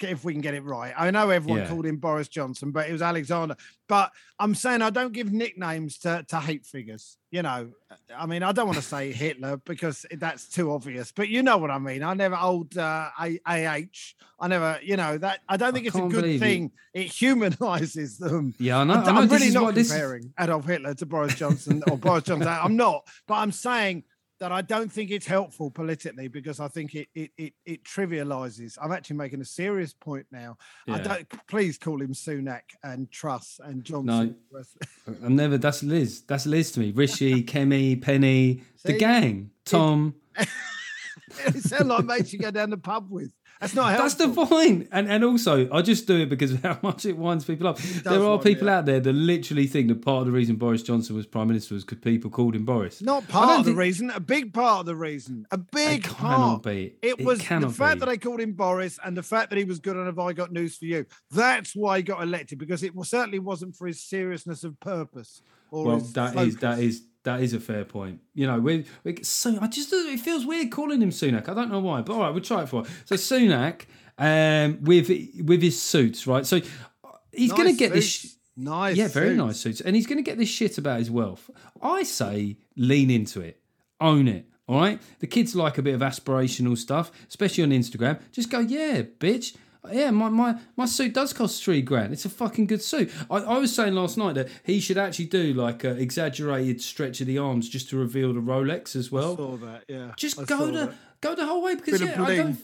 If we can get it right, I know everyone Yeah. called him Boris Johnson, but it was Alexander. But I'm saying I don't give nicknames to, to hate figures. You know, I mean, I don't want to say Hitler because that's too obvious. But you know what I mean. I never old uh, A- AH. I never, you know, that I don't think it's a good thing. It humanizes them. Yeah, I know. I'm, I I'm really not comparing Adolf Hitler to Boris Johnson or Boris Johnson. I'm not, but I'm saying that I don't think it's helpful politically because I think it it it, it trivializes. I'm actually making a serious point now. I don't. Please call him Sunak and Truss and Johnson. No, I'm never. That's Liz. That's Liz to me. Rishi, Kemi, Penny, the gang, Tom. it sounds like mates you go down the pub with. That's not helpful. That's the point. And and also, I just do it because of how much it winds people up. There are people out there that literally think that part of the reason Boris Johnson was prime minister was because people called him Boris. Not part of the reason, a big part of the reason, a big cannot part. be. It It was the fact be. that they called him Boris and the fact that he was good on Have I Got News for You. That's why he got elected because it was, certainly wasn't for his seriousness of purpose. Or Well, that is focus. that is that is a fair point. You know, we we so I just it feels weird calling him Sunak. I don't know why, but all right, we'll try it for. it. So Sunak, um, with with his suits, right? So he's going to Nice get this. suits. Nice. Yeah, very suits. nice suits. And he's going to get this shit about his wealth. I say lean into it, own it. All right. The kids like a bit of aspirational stuff, especially on Instagram. Just go, yeah, bitch. Yeah, my, my, my suit does cost three grand. It's a fucking good suit. I, I was saying last night that he should actually do like an exaggerated stretch of the arms just to reveal the Rolex as well. Saw that, yeah. Just I go the go the whole way because Bit yeah, I don't,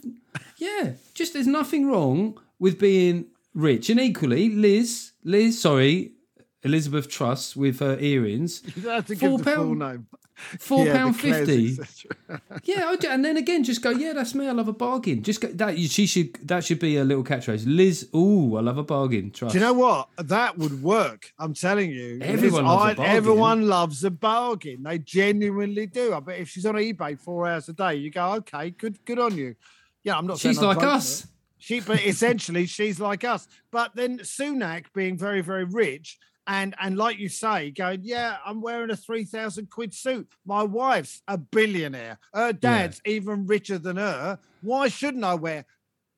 yeah, just there's nothing wrong with being rich, and equally, Liz, Liz, sorry, Elizabeth Truss with her earrings, You don't have to Four give the full name. Four Yeah, pound Claire's, fifty. Yeah, do- and then again, just go. Yeah, that's me. I love a bargain. Just go, that. She should. That should be a little catchphrase. Liz. Ooh, I love a bargain. Truss. Do you know what? That would work. I'm telling you. Everyone loves a I- bargain. Everyone loves a bargain. They genuinely do. I bet if she's on eBay four hours a day, you go, okay, good, good on you. Yeah, I'm not. She's like us. She, but essentially, she's like us. But then Sunak being very, very rich. And, and like you say, going, yeah, I'm wearing a 3,000 quid suit. My wife's a billionaire. Her dad's even richer than her. Why shouldn't I wear?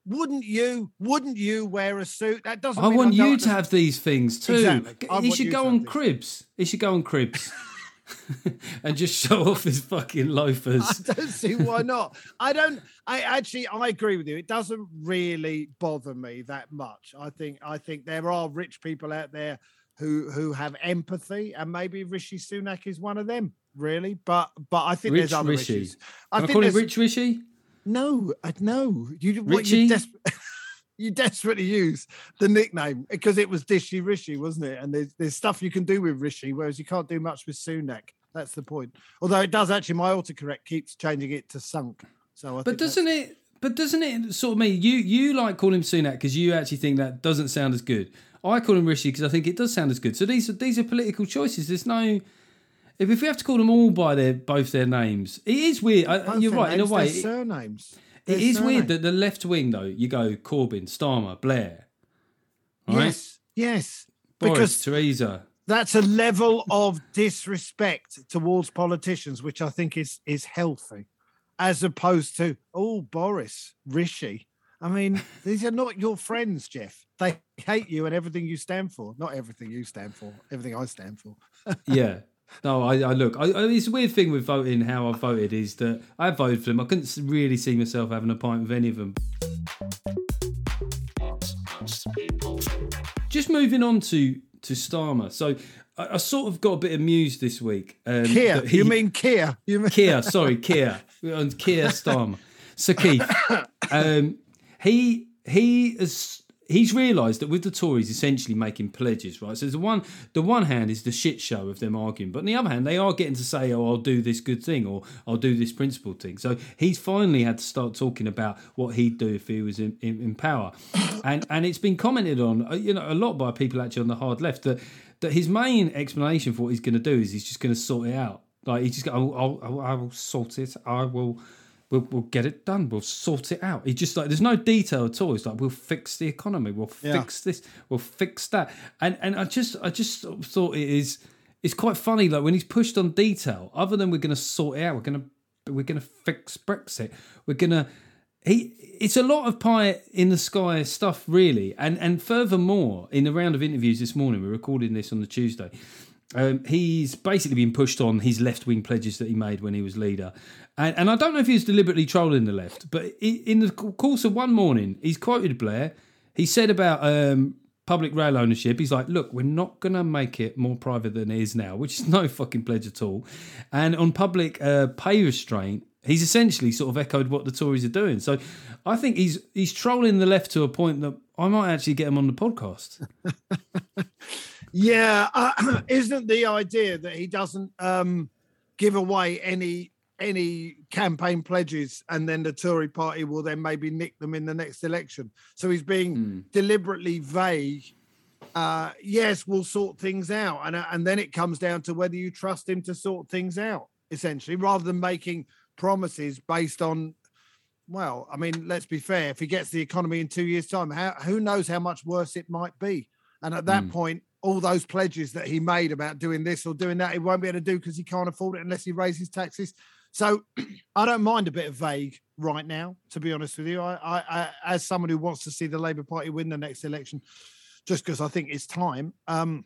Wouldn't you? Wouldn't you wear a suit? That doesn't. I want don't you to have these things too. Exactly. He should go on cribs. He should go on cribs. and just show off his fucking loafers. I don't see why not. I don't. I actually I agree with you. It doesn't really bother me that much. I think I think there are rich people out there who who have empathy, and maybe Rishi Sunak is one of them. Really, but but I think Rich there's other Rishi. issues. Can I I, think call him Rich Rishi? No, I no. You what you, des- you desperately use the nickname because it was Dishy Rishi, wasn't it? And there's there's stuff you can do with Rishi, whereas you can't do much with Sunak. That's the point. Although it does actually, my autocorrect keeps changing it to sunk. So I But think doesn't it? But doesn't it sort of mean you you like calling him Sunak because you actually think that doesn't sound as good? I call him Rishi because I think it does sound as good. So these are these are political choices. There's no. If, if we have to call them all by their both their names, it is weird. I, you're right in a way. It, surnames. it is weird that the left wing though you go Corbyn, Starmer, Blair, right? Yes, yes. Boris, Because Theresa. that's a level of disrespect towards politicians, which I think is is healthy, as opposed to oh Boris Rishi. I mean, these are not your friends, Geoff. They hate you and everything you stand for. Not everything you stand for, everything I stand for. yeah. No, I, I look. I, I, it's a weird thing with voting. How I voted is that I voted for them. I couldn't really see myself having a pint with any of them. What most people think. Just moving on to to Starmer. So I, I sort of got a bit amused this week. Um, Kia, he- you mean Kia? You mean Kia? Sorry, Kia. On Kia Starmer. So Keith, um, he he has. He's realised that with the Tories essentially making pledges, right? So the one, the one hand is the shit show of them arguing, but on the other hand, they are getting to say, "Oh, I'll do this good thing," or "I'll do this principle thing." So he's finally had to start talking about what he'd do if he was in, in, in power, and and it's been commented on, uh, you know, a lot by people actually on the hard left that that his main explanation for what he's going to do is he's just going to sort it out. Like he just go, oh, I'll, I'll, I'll, sort it. I will. We'll, we'll get it done. We'll sort it out. He just like there's no detail at all. It's like we'll fix the economy. We'll Yeah. fix this. We'll fix that. And and I just I just thought it is it's quite funny. Like when he's pushed on detail, other than we're going to sort it out, we're going to we're going to fix Brexit. We're going to. He, it's a lot of pie in the sky stuff, really. And and furthermore, in the round of interviews this morning, we're recording this on the Tuesday. Um, he's basically been pushed on his left wing pledges that he made when he was leader. And, and I don't know if he was deliberately trolling the left, but in the course of one morning, he's quoted Blair. He said about um, public rail ownership, he's like, look, we're not going to make it more private than it is now, which is no fucking pledge at all. And on public uh, pay restraint, he's essentially sort of echoed what the Tories are doing. So I think he's he's trolling the left to a point that I might actually get him on the podcast. Yeah, uh, isn't the idea that he doesn't um, give away any any campaign pledges, and then the Tory party will then maybe nick them in the next election? So he's being mm. deliberately vague. Uh, yes, we'll sort things out, and uh, and then it comes down to whether you trust him to sort things out, essentially, rather than making promises based on well, I mean, let's be fair. If he gets the economy in two years' time, how, who knows how much worse it might be? And at that mm. point, all those pledges that he made about doing this or doing that, he won't be able to do because he can't afford it unless he raises taxes. So I don't mind a bit of vague right now, to be honest with you. I, I, I as someone who wants to see the Labour Party win the next election, just because I think it's time. Um,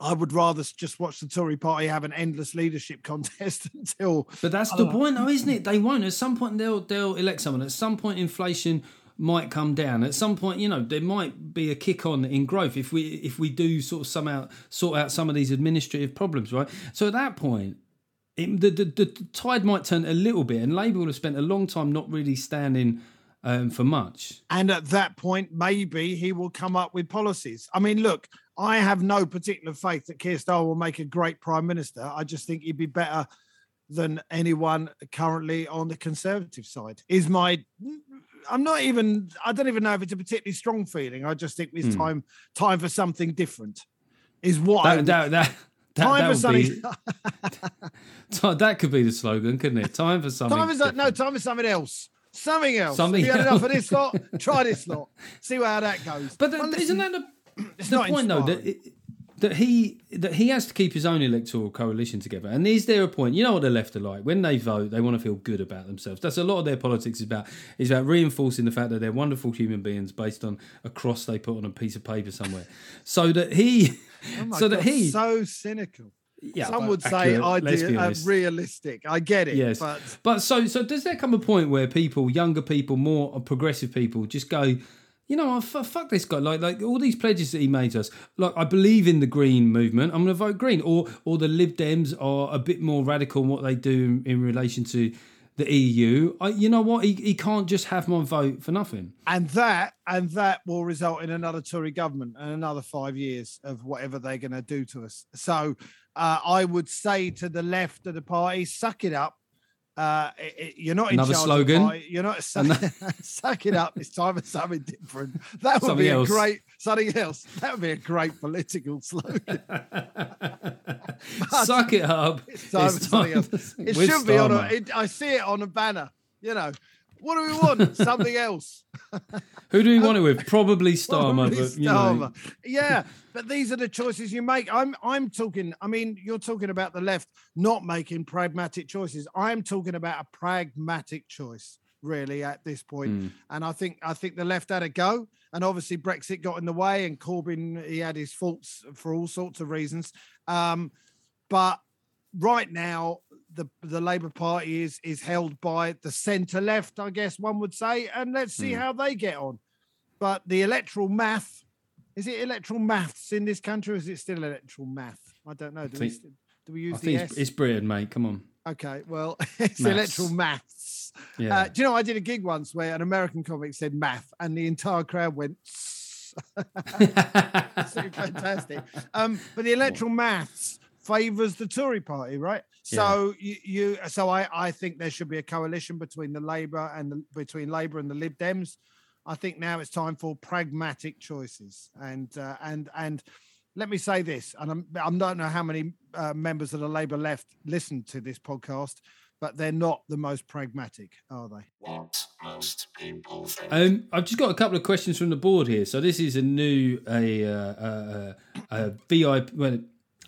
I would rather just watch the Tory party have an endless leadership contest until. But that's the point, though, isn't it? They won't. At some point, they'll they'll elect someone. At some point, inflation might come down. At some point you know there might be a kick on in growth if we if we do sort of somehow sort out some of these administrative problems right? So at that point it, the, the, the tide might turn a little bit and labour will have spent a long time not really standing um, for much. And at that point maybe he will come up with policies. I mean look i have no particular faith that keir starmer will make a great prime minister. I just think he'd be better than anyone currently on the conservative side is my I'm not even. I don't even know if it's a particularly strong feeling. I just think it's hmm. time time for something different. Is what that, I, that, that, time for something. Be, that could be the slogan, couldn't it? Time for something. Time for no. Time for something else. Something else. Something. You had enough of this lot? Try this lot. See how that goes. But well, isn't that the, it's the point inspiring. though? That it, that he that he has to keep his own electoral coalition together. And is there a point? You know what the left are like when they vote, they want to feel good about themselves. That's a lot of their politics is about. Is about reinforcing the fact that they're wonderful human beings based on a cross they put on a piece of paper somewhere. So that he, oh so God, that he, so cynical. Yeah, some would say ideal, uh, realistic. I get it. Yes, but but so so does there come a point where people, younger people, more progressive people, just go? You know, fuck this guy. Like, like all these pledges that he made to us. Like, I believe in the Green movement. I'm going to vote Green. Or, or the Lib Dems are a bit more radical in what they do in, in relation to the EU. I, you know what? He, he can't just have my vote for nothing. And that and that will result in another Tory government and another five years of whatever they're going to do to us. So uh, I would say to the left of the party, suck it up uh, it, you're not another slogan. You're not suck, suck it up. It's time for something different. That would something be else. a great something else. That would be a great political slogan. suck it up. It's time it's for something else. It should be on. A, it, I see it on a banner. You know, what do we want? Something else. Who do we want it with? Probably Starmer. Probably but, you Know. Yeah, but these are the choices you make. I'm I'm talking. I mean, you're talking about the left not making pragmatic choices. I'm talking about a pragmatic choice, really, at this point. Mm. And I think I think the left had a go. And obviously Brexit got in the way, and Corbyn he had his faults for all sorts of reasons. Um, but right now the the Labour Party is is held by the centre left, I guess one would say, and let's see mm. how they get on. But the electoral math is it electoral maths in this country, or is it still electoral math? I don't know. Do, think, we, do we use I the It's, it's Britain, mate. Come on. Okay, well, it's maths. electoral maths. Yeah. Uh, do you know I did a gig once where an American comic said math, and the entire crowd went. fantastic. Um, but the electoral maths favors the Tory party, right? So yeah. you, you, so I, I think there should be a coalition between the Labour and the, between Labour and the Lib Dems. I think now it's time for pragmatic choices, and uh, and and let me say this, and I'm, I don't know how many uh, members of the Labour left listen to this podcast, but they're not the most pragmatic, are they? What most people think. Um, I've just got a couple of questions from the board here. So this is a new a, uh, a, a VIP. Well,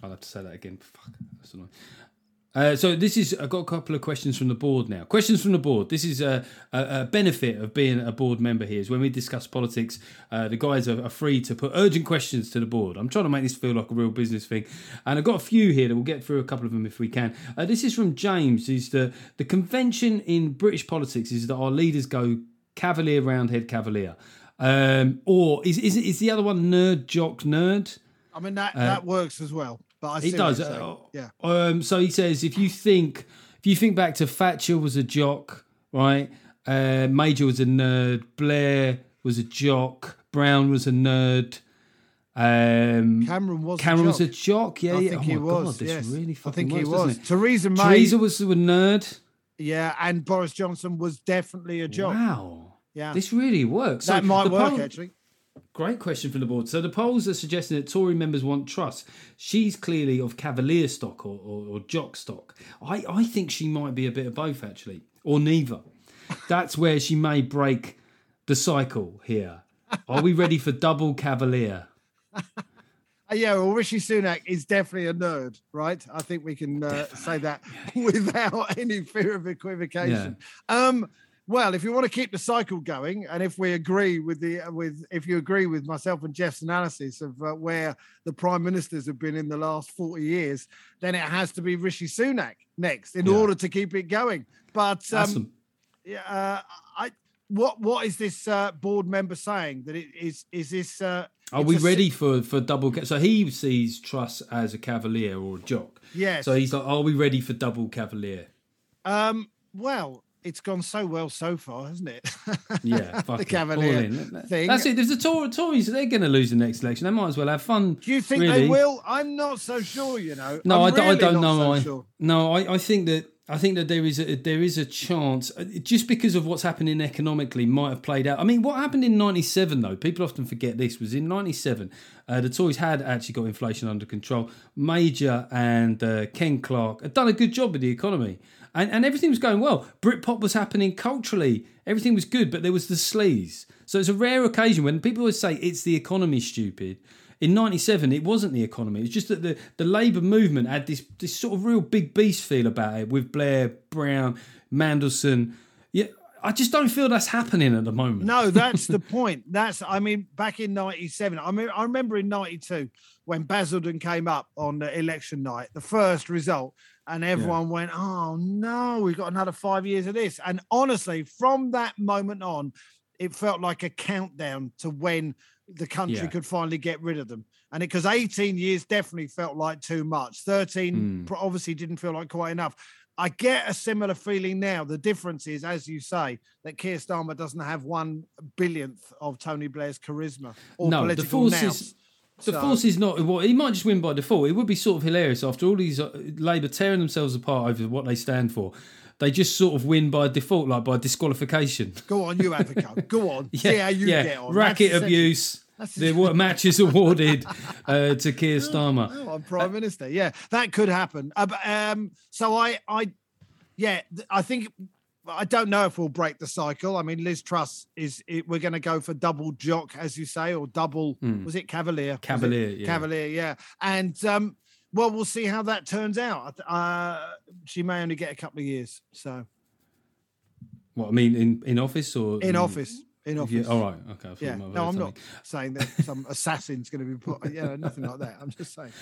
I'll have to say that again. Fuck, that's annoying. Uh, so this is I've got a couple of questions from the board now. Questions from the board. This is a, a, a benefit of being a board member here. Is when we discuss politics, uh, the guys are, are, free to put urgent questions to the board. I'm trying to make this feel like a real business thing, and I've got a few here that we'll get through a couple of them if we can. Uh, this is from James. Is the the convention in British politics is that our leaders go cavalier roundhead cavalier, um, or is is is the other one nerd jock nerd? I mean that that works as well. But I He does. Uh, yeah. Um, so he says, if you think, if you think back to Thatcher was a jock, right? Uh, Major was a nerd. Blair was a jock. Brown was a nerd. Um, Cameron was. Cameron a was a jock. Yeah, I yeah. think oh he was. God, this yes. really I fucking think he works, was. Theresa May. Theresa was a nerd. Yeah, and Boris Johnson was definitely a jock. Wow. Yeah. This really works. that So might work poll- actually. Great question from the board. So the polls are suggesting that Tory members want Truss. She's clearly of cavalier stock or, or, or jock stock. I, I think she might be a bit of both, actually, or neither. That's where she may break the cycle here. Are we ready for double cavalier? Yeah, well, Rishi Sunak is definitely a nerd, right? I think we can uh, say that without any fear of equivocation. Um, well, if you want to keep the cycle going, and if we agree with the with if you agree with myself and Geoff's analysis of uh, where the prime ministers have been in the last forty years, then it has to be Rishi Sunak next in Yeah. order to keep it going. But um, yeah, uh, I what what is this uh, board member saying that it is is this? Uh, Are we si- ready for, for double? Ca- so he sees Truss as a cavalier or a jock. Yes. So he's like, are we ready for double cavalier? Um, well, it's gone so well so far, hasn't it? Yeah, the Cavalier in. thing. That's it. There's the Tory, Tories. They're going to lose the next election. They might as well have fun. Do you think really. they will? I'm not so sure. You know. No, I'm I, really don't know. so I, sure. No, I, I think that I think that there is a, there is a chance uh, just because of what's happening economically might have played out. I mean, what happened in '97 though? People often forget this was in '97. Uh, the Tories had actually got inflation under control. Major and uh, Ken Clarke had done a good job with the economy, and and everything was going well. Britpop was happening culturally. Everything was good, but there was the sleaze. So it's a rare occasion when people always say it's the economy stupid. In '97, it wasn't the economy. It's just that the, the Labour movement had this this sort of real big beast feel about it with Blair, Brown, Mandelson. Yeah, I just don't feel that's happening at the moment. No, that's the point. That's I mean, back in '97, I mean, I remember in '92 when Basildon came up on election night, the first result, and everyone went, "Oh no, we've got another five years of this." And honestly, from that moment on, it felt like a countdown to when the country Yeah. could finally get rid of them. And because 18 years definitely felt like too much, 13 Hmm. pro- obviously didn't feel like quite enough. I get a similar feeling now. The difference is, as you say, that Keir Starmer doesn't have one billionth of Tony Blair's charisma or No, the political force nous. is the So- force is not. Well, he might just win by default. It would be sort of hilarious after all these uh, Labour tearing themselves apart over what they stand for. They just sort of win by default, like by disqualification. Go on, you advocate. Go on. See how you get on. Racket That's abuse. The what match is awarded uh, to Keir Starmer. Oh, I'm prime minister. Yeah, that could happen. Uh, um, so I, I, yeah, I think I don't know if we'll break the cycle. I mean, Liz Truss is. It, we're going to go for double jock, as you say, or double. Was it Cavalier? Was it. Cavalier, yeah. Cavalier. Yeah, and um, well, we'll see how that turns out. Uh, she may only get a couple of years. So What I mean in, in office or in office, in office. Yeah, all right, okay. Yeah. I'm no, I'm not saying that some assassin's going to be put. Yeah, nothing like that. I'm just saying.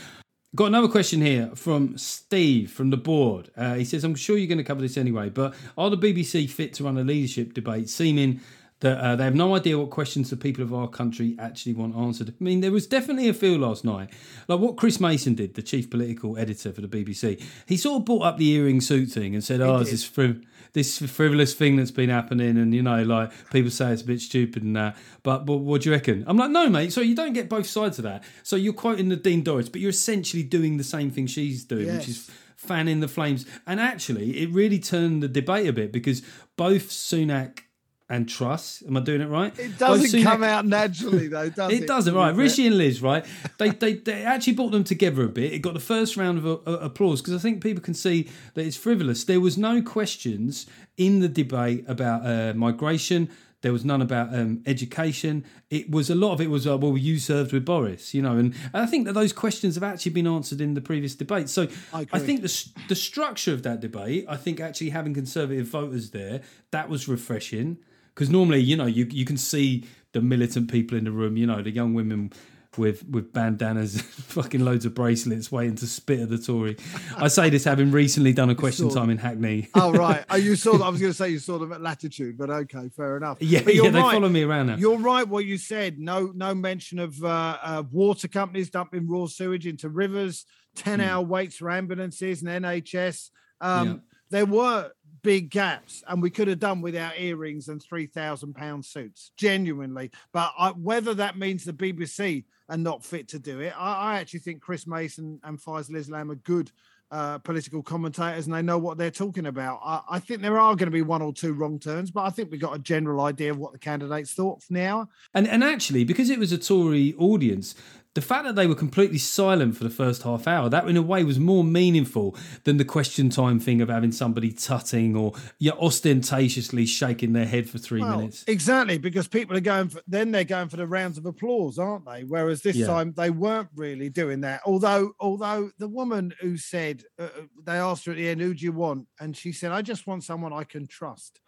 Got another question here from Steve from the board. Uh, he says, I'm sure you're going to cover this anyway, but are the BBC fit to run a leadership debate, seeming that uh, they have no idea what questions the people of our country actually want answered? I mean, there was definitely a feel last night, like what Chris Mason did, the chief political editor for the BBC. He sort of brought up the earring suit thing and said, oh, did. this friv- this frivolous thing that's been happening, and you know, like people say it's a bit stupid and that. But, but what do you reckon? I'm like, no, mate. So you don't get both sides of that. So you're quoting Nadine Dorries, but you're essentially doing the same thing she's doing, which is fanning the flames. And actually, it really turned the debate a bit because both Sunak and Truss, am I doing it right? It doesn't Sunak- come out naturally, though, does it? it doesn't, right? Rishi and Liz, right? They, they they actually brought them together a bit. It got the first round of uh, applause because I think people can see that it's frivolous. There was no questions in the debate about uh, migration. There was none about um, education. It was a lot of it was uh, well, you served with Boris, you know, and, and I think that those questions have actually been answered in the previous debate. So I I, think the the structure of that debate, I think actually having conservative voters there, that was refreshing because normally, you know, you you can see the militant people in the room, you know, the young women with with bandanas, fucking loads of bracelets, waiting to spit at the Tory. I say this having recently done a question time in Hackney. Oh right. Oh, you saw. I was going to say you saw them at Latitude, but okay, fair enough. yeah, But you're yeah, they right. follow me around now. You're right. What you said. No, no mention of uh, uh, water companies dumping raw sewage into rivers. Ten hour waits for ambulances and NHS. Um, Yeah. There were big gaps, and we could have done without earrings and three thousand pound suits. Genuinely, but I, whether that means the BBC are not fit to do it, I, I actually think Chris Mason and Faisal Islam are good. Uh, political commentators and they know what they're talking about. I, I think there are going to be one or two wrong turns, but I think we've got a general idea of what the candidates thought for now. And and actually, because it was a Tory audience, the fact that they were completely silent for the first half hour, that in a way was more meaningful than the question time thing of having somebody tutting or yeah, ostentatiously shaking their head for three Well, minutes. Exactly, because people are going for then they're going for the rounds of applause, aren't they? Whereas this Yeah. time they weren't really doing that. Although, although the woman who said uh, they asked her at the end, "Who do you want?" and she said, "I just want someone I can trust."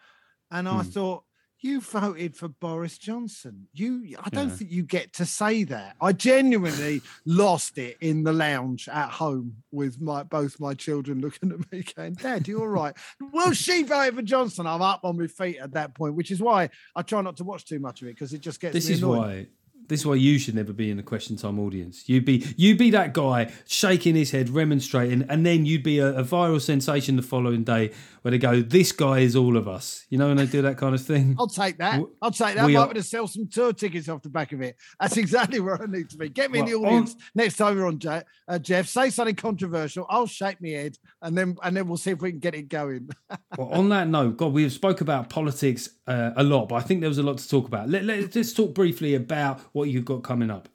And I Hmm. thought, you voted for Boris Johnson. You, I don't Yeah. think you get to say that. I genuinely lost it in the lounge at home with my both my children looking at me going, "Dad, you all right?" well, she voted for Johnson. I'm up on my feet at that point, which is why I try not to watch too much of it because it just gets This me is annoyed. why. This is why you should never be in the question time audience. You'd be you'd be that guy shaking his head, remonstrating, and then you'd be a, a viral sensation the following day where they go, "This guy is all of us." You know, when they do that kind of thing. I'll take that. I'll take that. we I'm are- to sell some tour tickets off the back of it. That's exactly where I need to be. Get me in the Well, on- audience next time you're on, Je- uh, Geoff. Say something controversial. I'll shake my head, and then and then we'll see if we can get it going. Well, on that note, God, we have spoke about politics uh, a lot, but I think there was a lot to talk about. Let, let, let's talk briefly about what you've got coming up.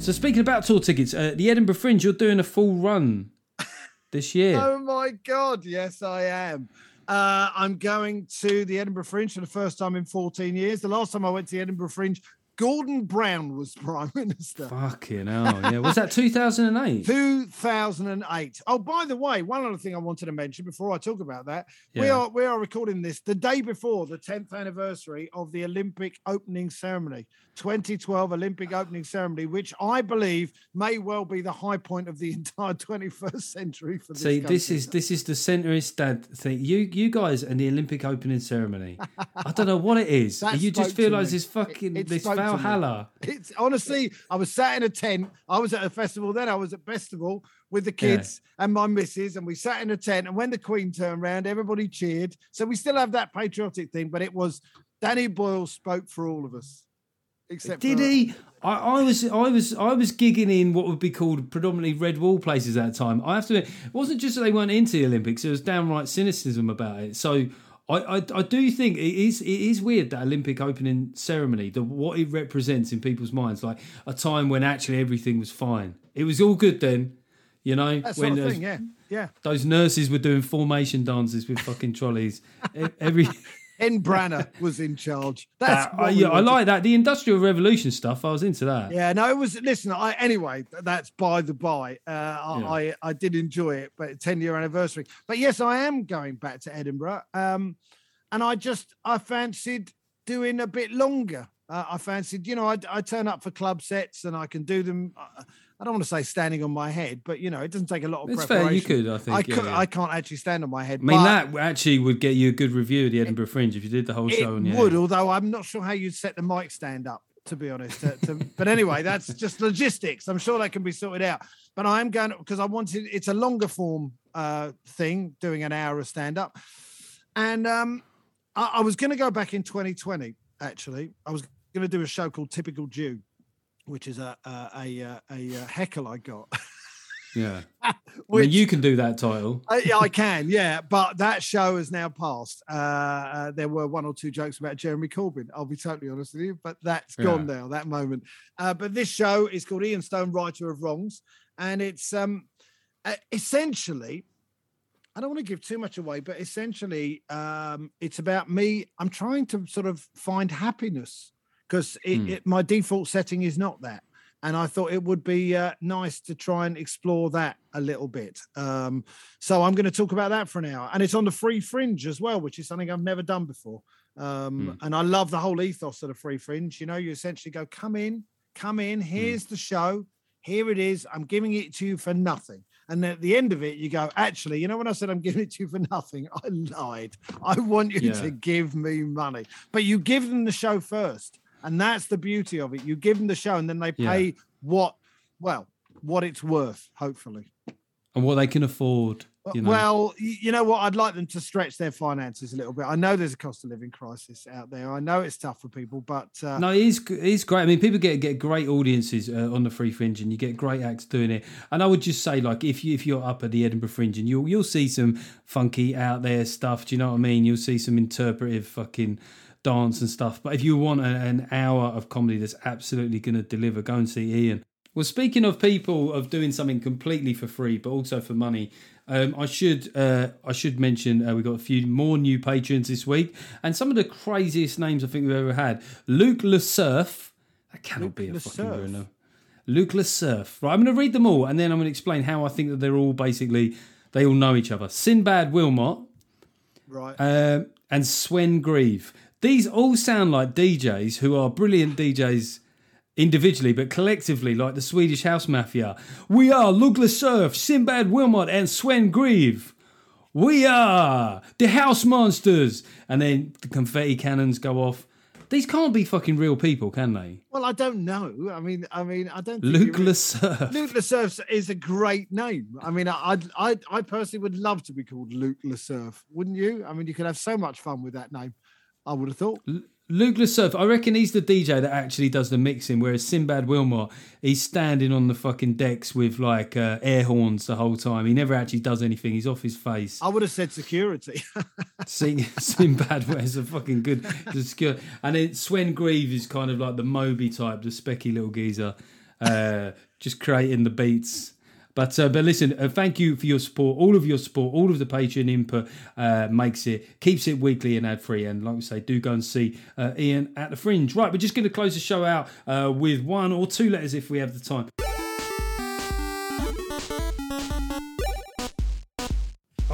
So, speaking about tour tickets, uh, the Edinburgh Fringe, you're doing a full run this year. Oh my god, yes, I am. Uh, I'm going to the Edinburgh Fringe for the first time in 14 years. The last time I went to the Edinburgh Fringe, Gordon Brown was Prime Minister. Fucking hell, yeah. Was that 2008? 2008. Oh, by the way, one other thing I wanted to mention before I talk about that, we are we are recording this the day before the 10th anniversary of the Olympic opening ceremony, 2012 Olympic opening ceremony, which I believe may well be the high point of the entire 21st century for this. See, this country. is this is the centrist dad thing. You you guys and the Olympic opening ceremony. I don't know what it is. You just feel like this fucking It- this spoke to me. Valhalla. It's honestly, I was sat in a tent. I was at a festival then. I was at festival with the Yeah. kids and my missus, and we sat in a tent. And when the Queen turned around, everybody cheered. So we still have that patriotic thing, but it was Danny Boyle spoke for all of us. Except Did for, he? I, I was I was I was gigging in what would be called predominantly red wall places at the time. I have to admit, it wasn't just that they weren't into the Olympics; it was downright cynicism about it. So I, I, I do think it is it is weird that Olympic opening ceremony, the what it represents in people's minds, like a time when actually everything was fine. It was all good then, you know, when those, thing, yeah, yeah. those nurses were doing formation dances with fucking trolleys. Every Hen Branner was in charge. That's Uh, yeah, I like that. The Industrial Revolution stuff, I was into that. Yeah, no, it was. Listen, I anyway. That's by the by. Uh, I, Yeah. I I did enjoy it, but ten year anniversary. But yes, I am going back to Edinburgh. Um, and I just I fancied doing a bit longer. Uh, I fancied, you know, I, I turn up for club sets and I can do them. I don't want to say standing on my head, but you know, it doesn't take a lot of It's fair. You could, I think. I yeah, could, yeah. I can't actually stand on my head. I mean, that actually would get you a good review of the Edinburgh Fringe if you did the whole it show your would, although I'm not sure how you'd set the mic stand up. To be honest, to- to- but anyway, that's just logistics. I'm sure that can be sorted out. But I am going because I wanted it's a longer form uh, thing, doing an hour of stand up, and um, I, I was going to go back in 2020. Actually, I was going to do a show called Typical Jew, which is a a a, a, a heckle I got. Yeah. I mean, you can do that title. I, I can, yeah. But that show has now passed. Uh, uh, there were one or two jokes about Jeremy Corbyn. I'll be totally honest with you, but that's gone now. That moment. Uh, but this show is called Ian Stone, Writer of Wrongs, and it's um, uh, essentially I don't want to give too much away, but essentially, um, it's about me. I'm trying to sort of find happiness because it, Hmm. it, my default setting is not that. And I thought it would be uh, nice to try and explore that a little bit. Um, so I'm going to talk about that for an hour. And it's on the free fringe as well, which is something I've never done before. Um, And I love the whole ethos of the free fringe. You know, you essentially go, come in, come in, here's the show, here it is. I'm giving it to you for nothing. And at the end of it, you go, actually, you know, when I said I'm giving it to you for nothing, I lied. I want you Yeah. to give me money. But you give them the show first. And that's the beauty of it. You give them the show and then they Yeah. pay what, well, what it's worth, hopefully. And what they can afford. You know? Well, you know what? I'd like them to stretch their finances a little bit. I know there's a cost of living crisis out there. I know it's tough for people, but uh, No, it is, it is great. I mean, people get get great audiences uh, on the Free Fringe, and you get great acts doing it. And I would just say, like, if you if you're up at the Edinburgh Fringe, and you'll you'll see some funky out there stuff. Do you know what I mean? You'll see some interpretive fucking dance and stuff. But if you want a, an hour of comedy that's absolutely going to deliver, go and see Ian. Well, speaking of people of doing something completely for free, but also for money, um, I should uh, I should mention uh, we've got a few more new patrons this week, and some of the craziest names I think we've ever had. Luke LeSurf, that cannot Luke be a Le fucking real name. Luke LeSurf. Right, I'm going to read them all, and then I'm going to explain how I think that they're all basically they all know each other. Sinbad Wilmot right. um, and Sven Grieve. These all sound like DJs who are brilliant DJs individually, but collectively, like the Swedish House Mafia. We are Luke LeSurf, Sinbad Wilmot, and Sven Grieve. We are the House Monsters. And then the confetti cannons go off. These can't be fucking real people, can they? well, I don't know. I mean, I mean, I don't. think Luke really- LeSurf. Luke LeSurf is a great name. I mean, I, I, I personally would love to be called Luke LeSurf, wouldn't you? I mean, you could have so much fun with that name. I would have thought. Luke LeSurf, I reckon he's the DJ that actually does the mixing, whereas Sinbad Wilmot, he's standing on the fucking decks with like uh, air horns the whole time. He never actually does anything. He's off his face. I would have said security. Sing, Sinbad wears a fucking good, skill. And then Sven Grieve is kind of like the Moby type, the specky little geezer, uh, just creating the beats. But uh, but listen, uh, thank you for your support. All of your support, all of the Patreon input uh, makes it keeps it weekly and ad free. And like we say, do go and see uh, Ian at the Fringe. Right, we're just going to close the show out uh, with one or two letters if we have the time.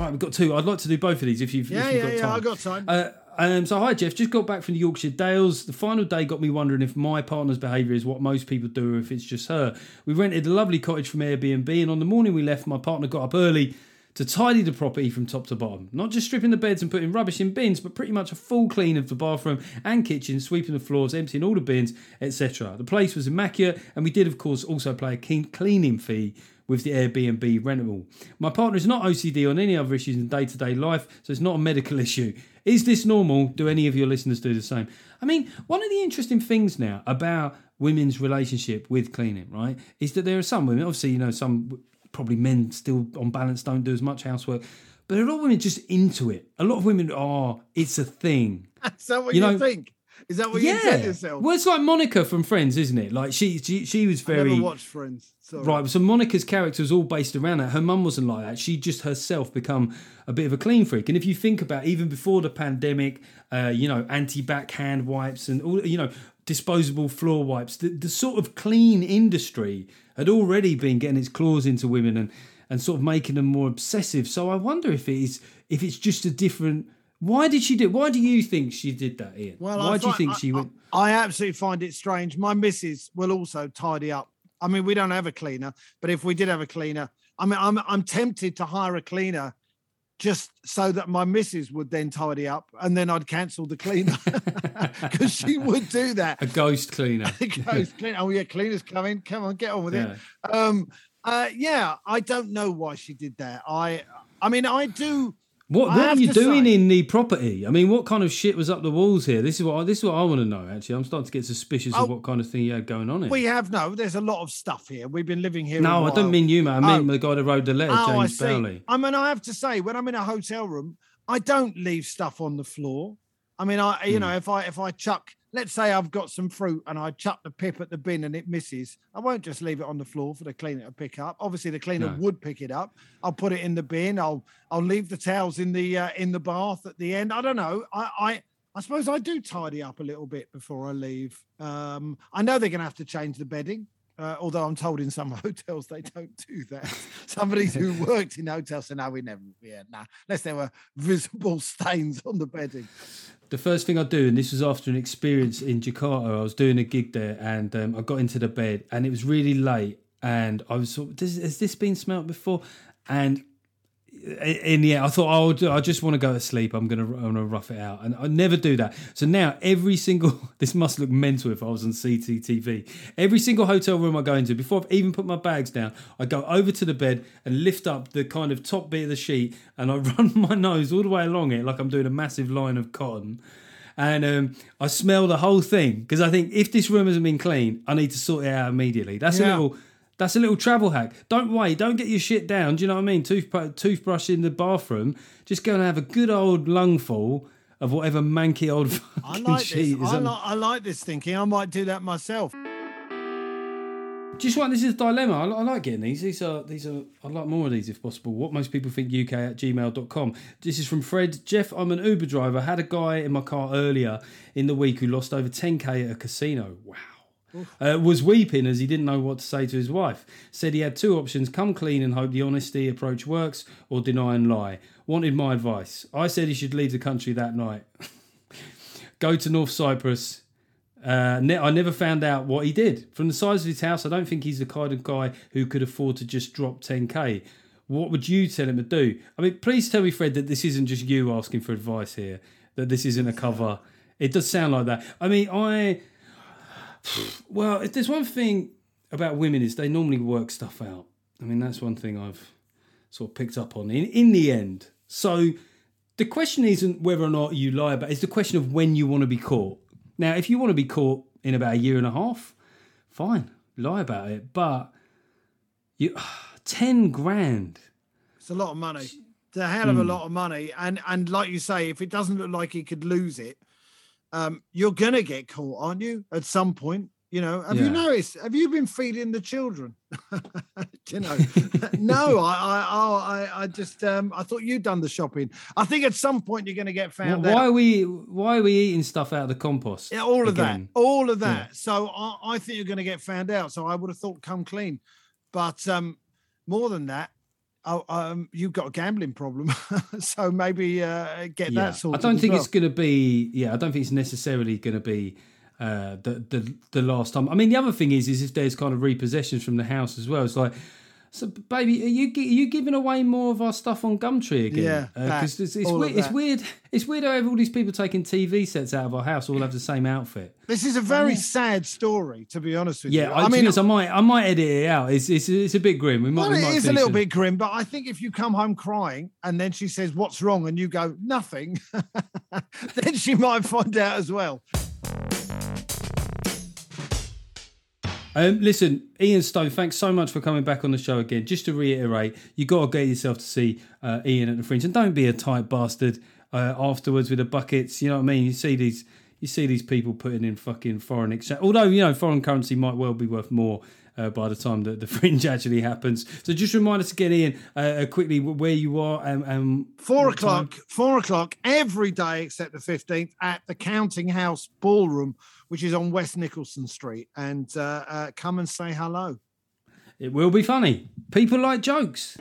Right, we've got two. I'd like to do both of these if you've, yeah, if you've yeah, got yeah. time. I got time. Uh, um, so hi Geoff, just got back from the Yorkshire Dales. The final day got me wondering if my partner's behaviour is what most people do, or if it's just her. We rented a lovely cottage from Airbnb, and on the morning we left, my partner got up early to tidy the property from top to bottom. Not just stripping the beds and putting rubbish in bins, but pretty much a full clean of the bathroom and kitchen, sweeping the floors, emptying all the bins, etc. The place was immaculate, and we did, of course, also pay a cleaning fee with the Airbnb rental. My partner is not OCD on any other issues in day to day life, so it's not a medical issue. Is this normal? Do any of your listeners do the same? I mean, one of the interesting things now about women's relationship with cleaning, right, is that there are some women, obviously, you know, some probably men still on balance don't do as much housework, but a lot of women just into it. A lot of women are, it's a thing. Is that what you you, know- think? Is that what you tell yourself? Well, it's like Monica from Friends, isn't it? Like she, she, she was I very never watched Friends. Sorry. Right, so Monica's character was all based around that. Her mum wasn't like that. She just herself become a bit of a clean freak. And if you think about even before the pandemic, uh, you know, antibac hand wipes and all, you know, disposable floor wipes, the, the sort of clean industry had already been getting its claws into women and and sort of making them more obsessive. So I wonder if it is if it's just a different. Why did she do? Why do you think she did that, Ian? Well, why I do you think I- she went? I, I absolutely find it strange. My missus will also tidy up. I mean, we don't have a cleaner, but if we did have a cleaner, I mean, I'm I'm tempted to hire a cleaner just so that my missus would then tidy up, and then I'd cancel the cleaner because she would do that. A ghost cleaner. Goes, clean. Oh yeah, cleaner's coming. Come on, get on with Yeah. it. Um, uh, yeah, I don't know why she did that. I, I mean, I do. What, I what are you doing say- in the property? I mean, what kind of shit was up the walls here? This is what I, this is what I want to know. Actually, I'm starting to get suspicious Oh, of what kind of thing you had going on here. We have no. There's a lot of stuff here. We've been living here. no, I don't mean you, man. I mean Oh. the guy that wrote the letter, Oh, I James see. Bowley. I mean, I have to say, when I'm in a hotel room, I don't leave stuff on the floor. I mean, I you Hmm. know, if I if I chuck let's say I've got some fruit and I chuck the pip at the bin and it misses. I won't just leave it on the floor for the cleaner to pick up. Obviously, the cleaner No. would pick it up. I'll put it in the bin. I'll I'll leave the towels in the uh, in the bath at the end. I don't know. I I. I suppose I do tidy up a little bit before I leave. Um, I know they're going to have to change the bedding, uh, although I'm told in some hotels they don't do that. Somebody who worked in hotels said, "No, we never, yeah, nah, unless there were visible stains on the bedding." The first thing I do, and this was after an experience in Jakarta, I was doing a gig there, and um, I got into the bed, and it was really late, and I was sort of, has this been smelt before? And in the end, I thought, oh, do- I just want to go to sleep. I'm gonna, I'm gonna rough it out, and I never do that. So now every single, this must look mental if I was on CCTV. Every single hotel room I go into, before I've even put my bags down, I go over to the bed and lift up the kind of top bit of the sheet, and I run my nose all the way along it like I'm doing a massive line of cotton. And um, I smell the whole thing because I think if this room hasn't been clean, I need to sort it out immediately. That's Yeah. a little that's a little travel hack. Don't wait. Don't get your shit down. Do you know what I mean? Tooth, toothbrush in the bathroom. Just go and have a good old lungful of whatever manky old I fucking like sheet this. is I like, I like this thinking. I might do that myself. Just what this is a dilemma. I, I like getting these. These are these are. I'd like more of these if possible. What most people think UK at gmail.com. This is from Fred. Geoff, I'm an Uber driver. Had a guy in my car earlier in the week who lost over 10k at a casino. Wow. Uh, was weeping as he didn't know what to say to his wife. Said he had two options come clean and hope the honesty approach works, or deny and lie. Wanted my advice. I said he should leave the country that night. Go to North Cyprus. Uh, ne- I never found out what he did. From the size of his house, I don't think he's the kind of guy who could afford to just drop 10k. What would you tell him to do? I mean, please tell me, Fred, that this isn't just you asking for advice here, that this isn't a cover. It does sound like that. I mean, I. Well, if there's one thing about women is they normally work stuff out. I mean, that's one thing I've sort of picked up on in, in the end. So the question isn't whether or not you lie about it's the question of when you want to be caught. Now, if you want to be caught in about a year and a half, fine, lie about it. But you, ten grand. It's a lot of money. It's a hell of a hmm. lot of money. And and like you say, if it doesn't look like he could lose it, um, you're gonna get caught, aren't you? At some point. You know, have you noticed? Have you been feeding the children? you know, no, I, I, oh, I, I just, um, I thought you'd done the shopping. I think at some point you're going to get found why out. Why are we? Why are we eating stuff out of the compost? Yeah, all of again? that, all of that. So I, I think you're going to get found out. So I would have thought come clean, but um, more than that, oh, um, you've got a gambling problem. so maybe uh, get Yeah. that sorted. I don't think well. it's going to be. Yeah, I don't think it's necessarily going to be uh, the the the last time. I mean, the other thing is, is if there's kind of repossessions from the house as well. It's like. So, baby, are you are you giving away more of our stuff on Gumtree again? Yeah, uh, because it's, it's, weird, it's weird. It's weird how all these people taking TV sets out of our house all have the same outfit. This is a very sad story, to be honest with Yeah, you. I, I mean, I might I might edit it out. It's it's, it's a bit grim. We might. well, we might is a little it. bit grim, but I think if you come home crying and then she says, "What's wrong?" and you go, "Nothing," then she might find out as well. Um, listen, Ian Stone, thanks so much for coming back on the show again. Just to reiterate, you got to get yourself to see uh, Ian at the Fringe, and don't be a tight bastard uh, afterwards with the buckets. You know what I mean? You see these, you see these people putting in fucking foreign exchange. Although you know, foreign currency might well be worth more. Uh, by the time that the fringe actually happens, so just remind us to get in uh, quickly where you are and, and Four what time. o'clock, four o'clock every day except the 15th at the Counting House Ballroom, which is on West Nicolson Street. And uh, uh, come and say hello. It will be funny. People like jokes.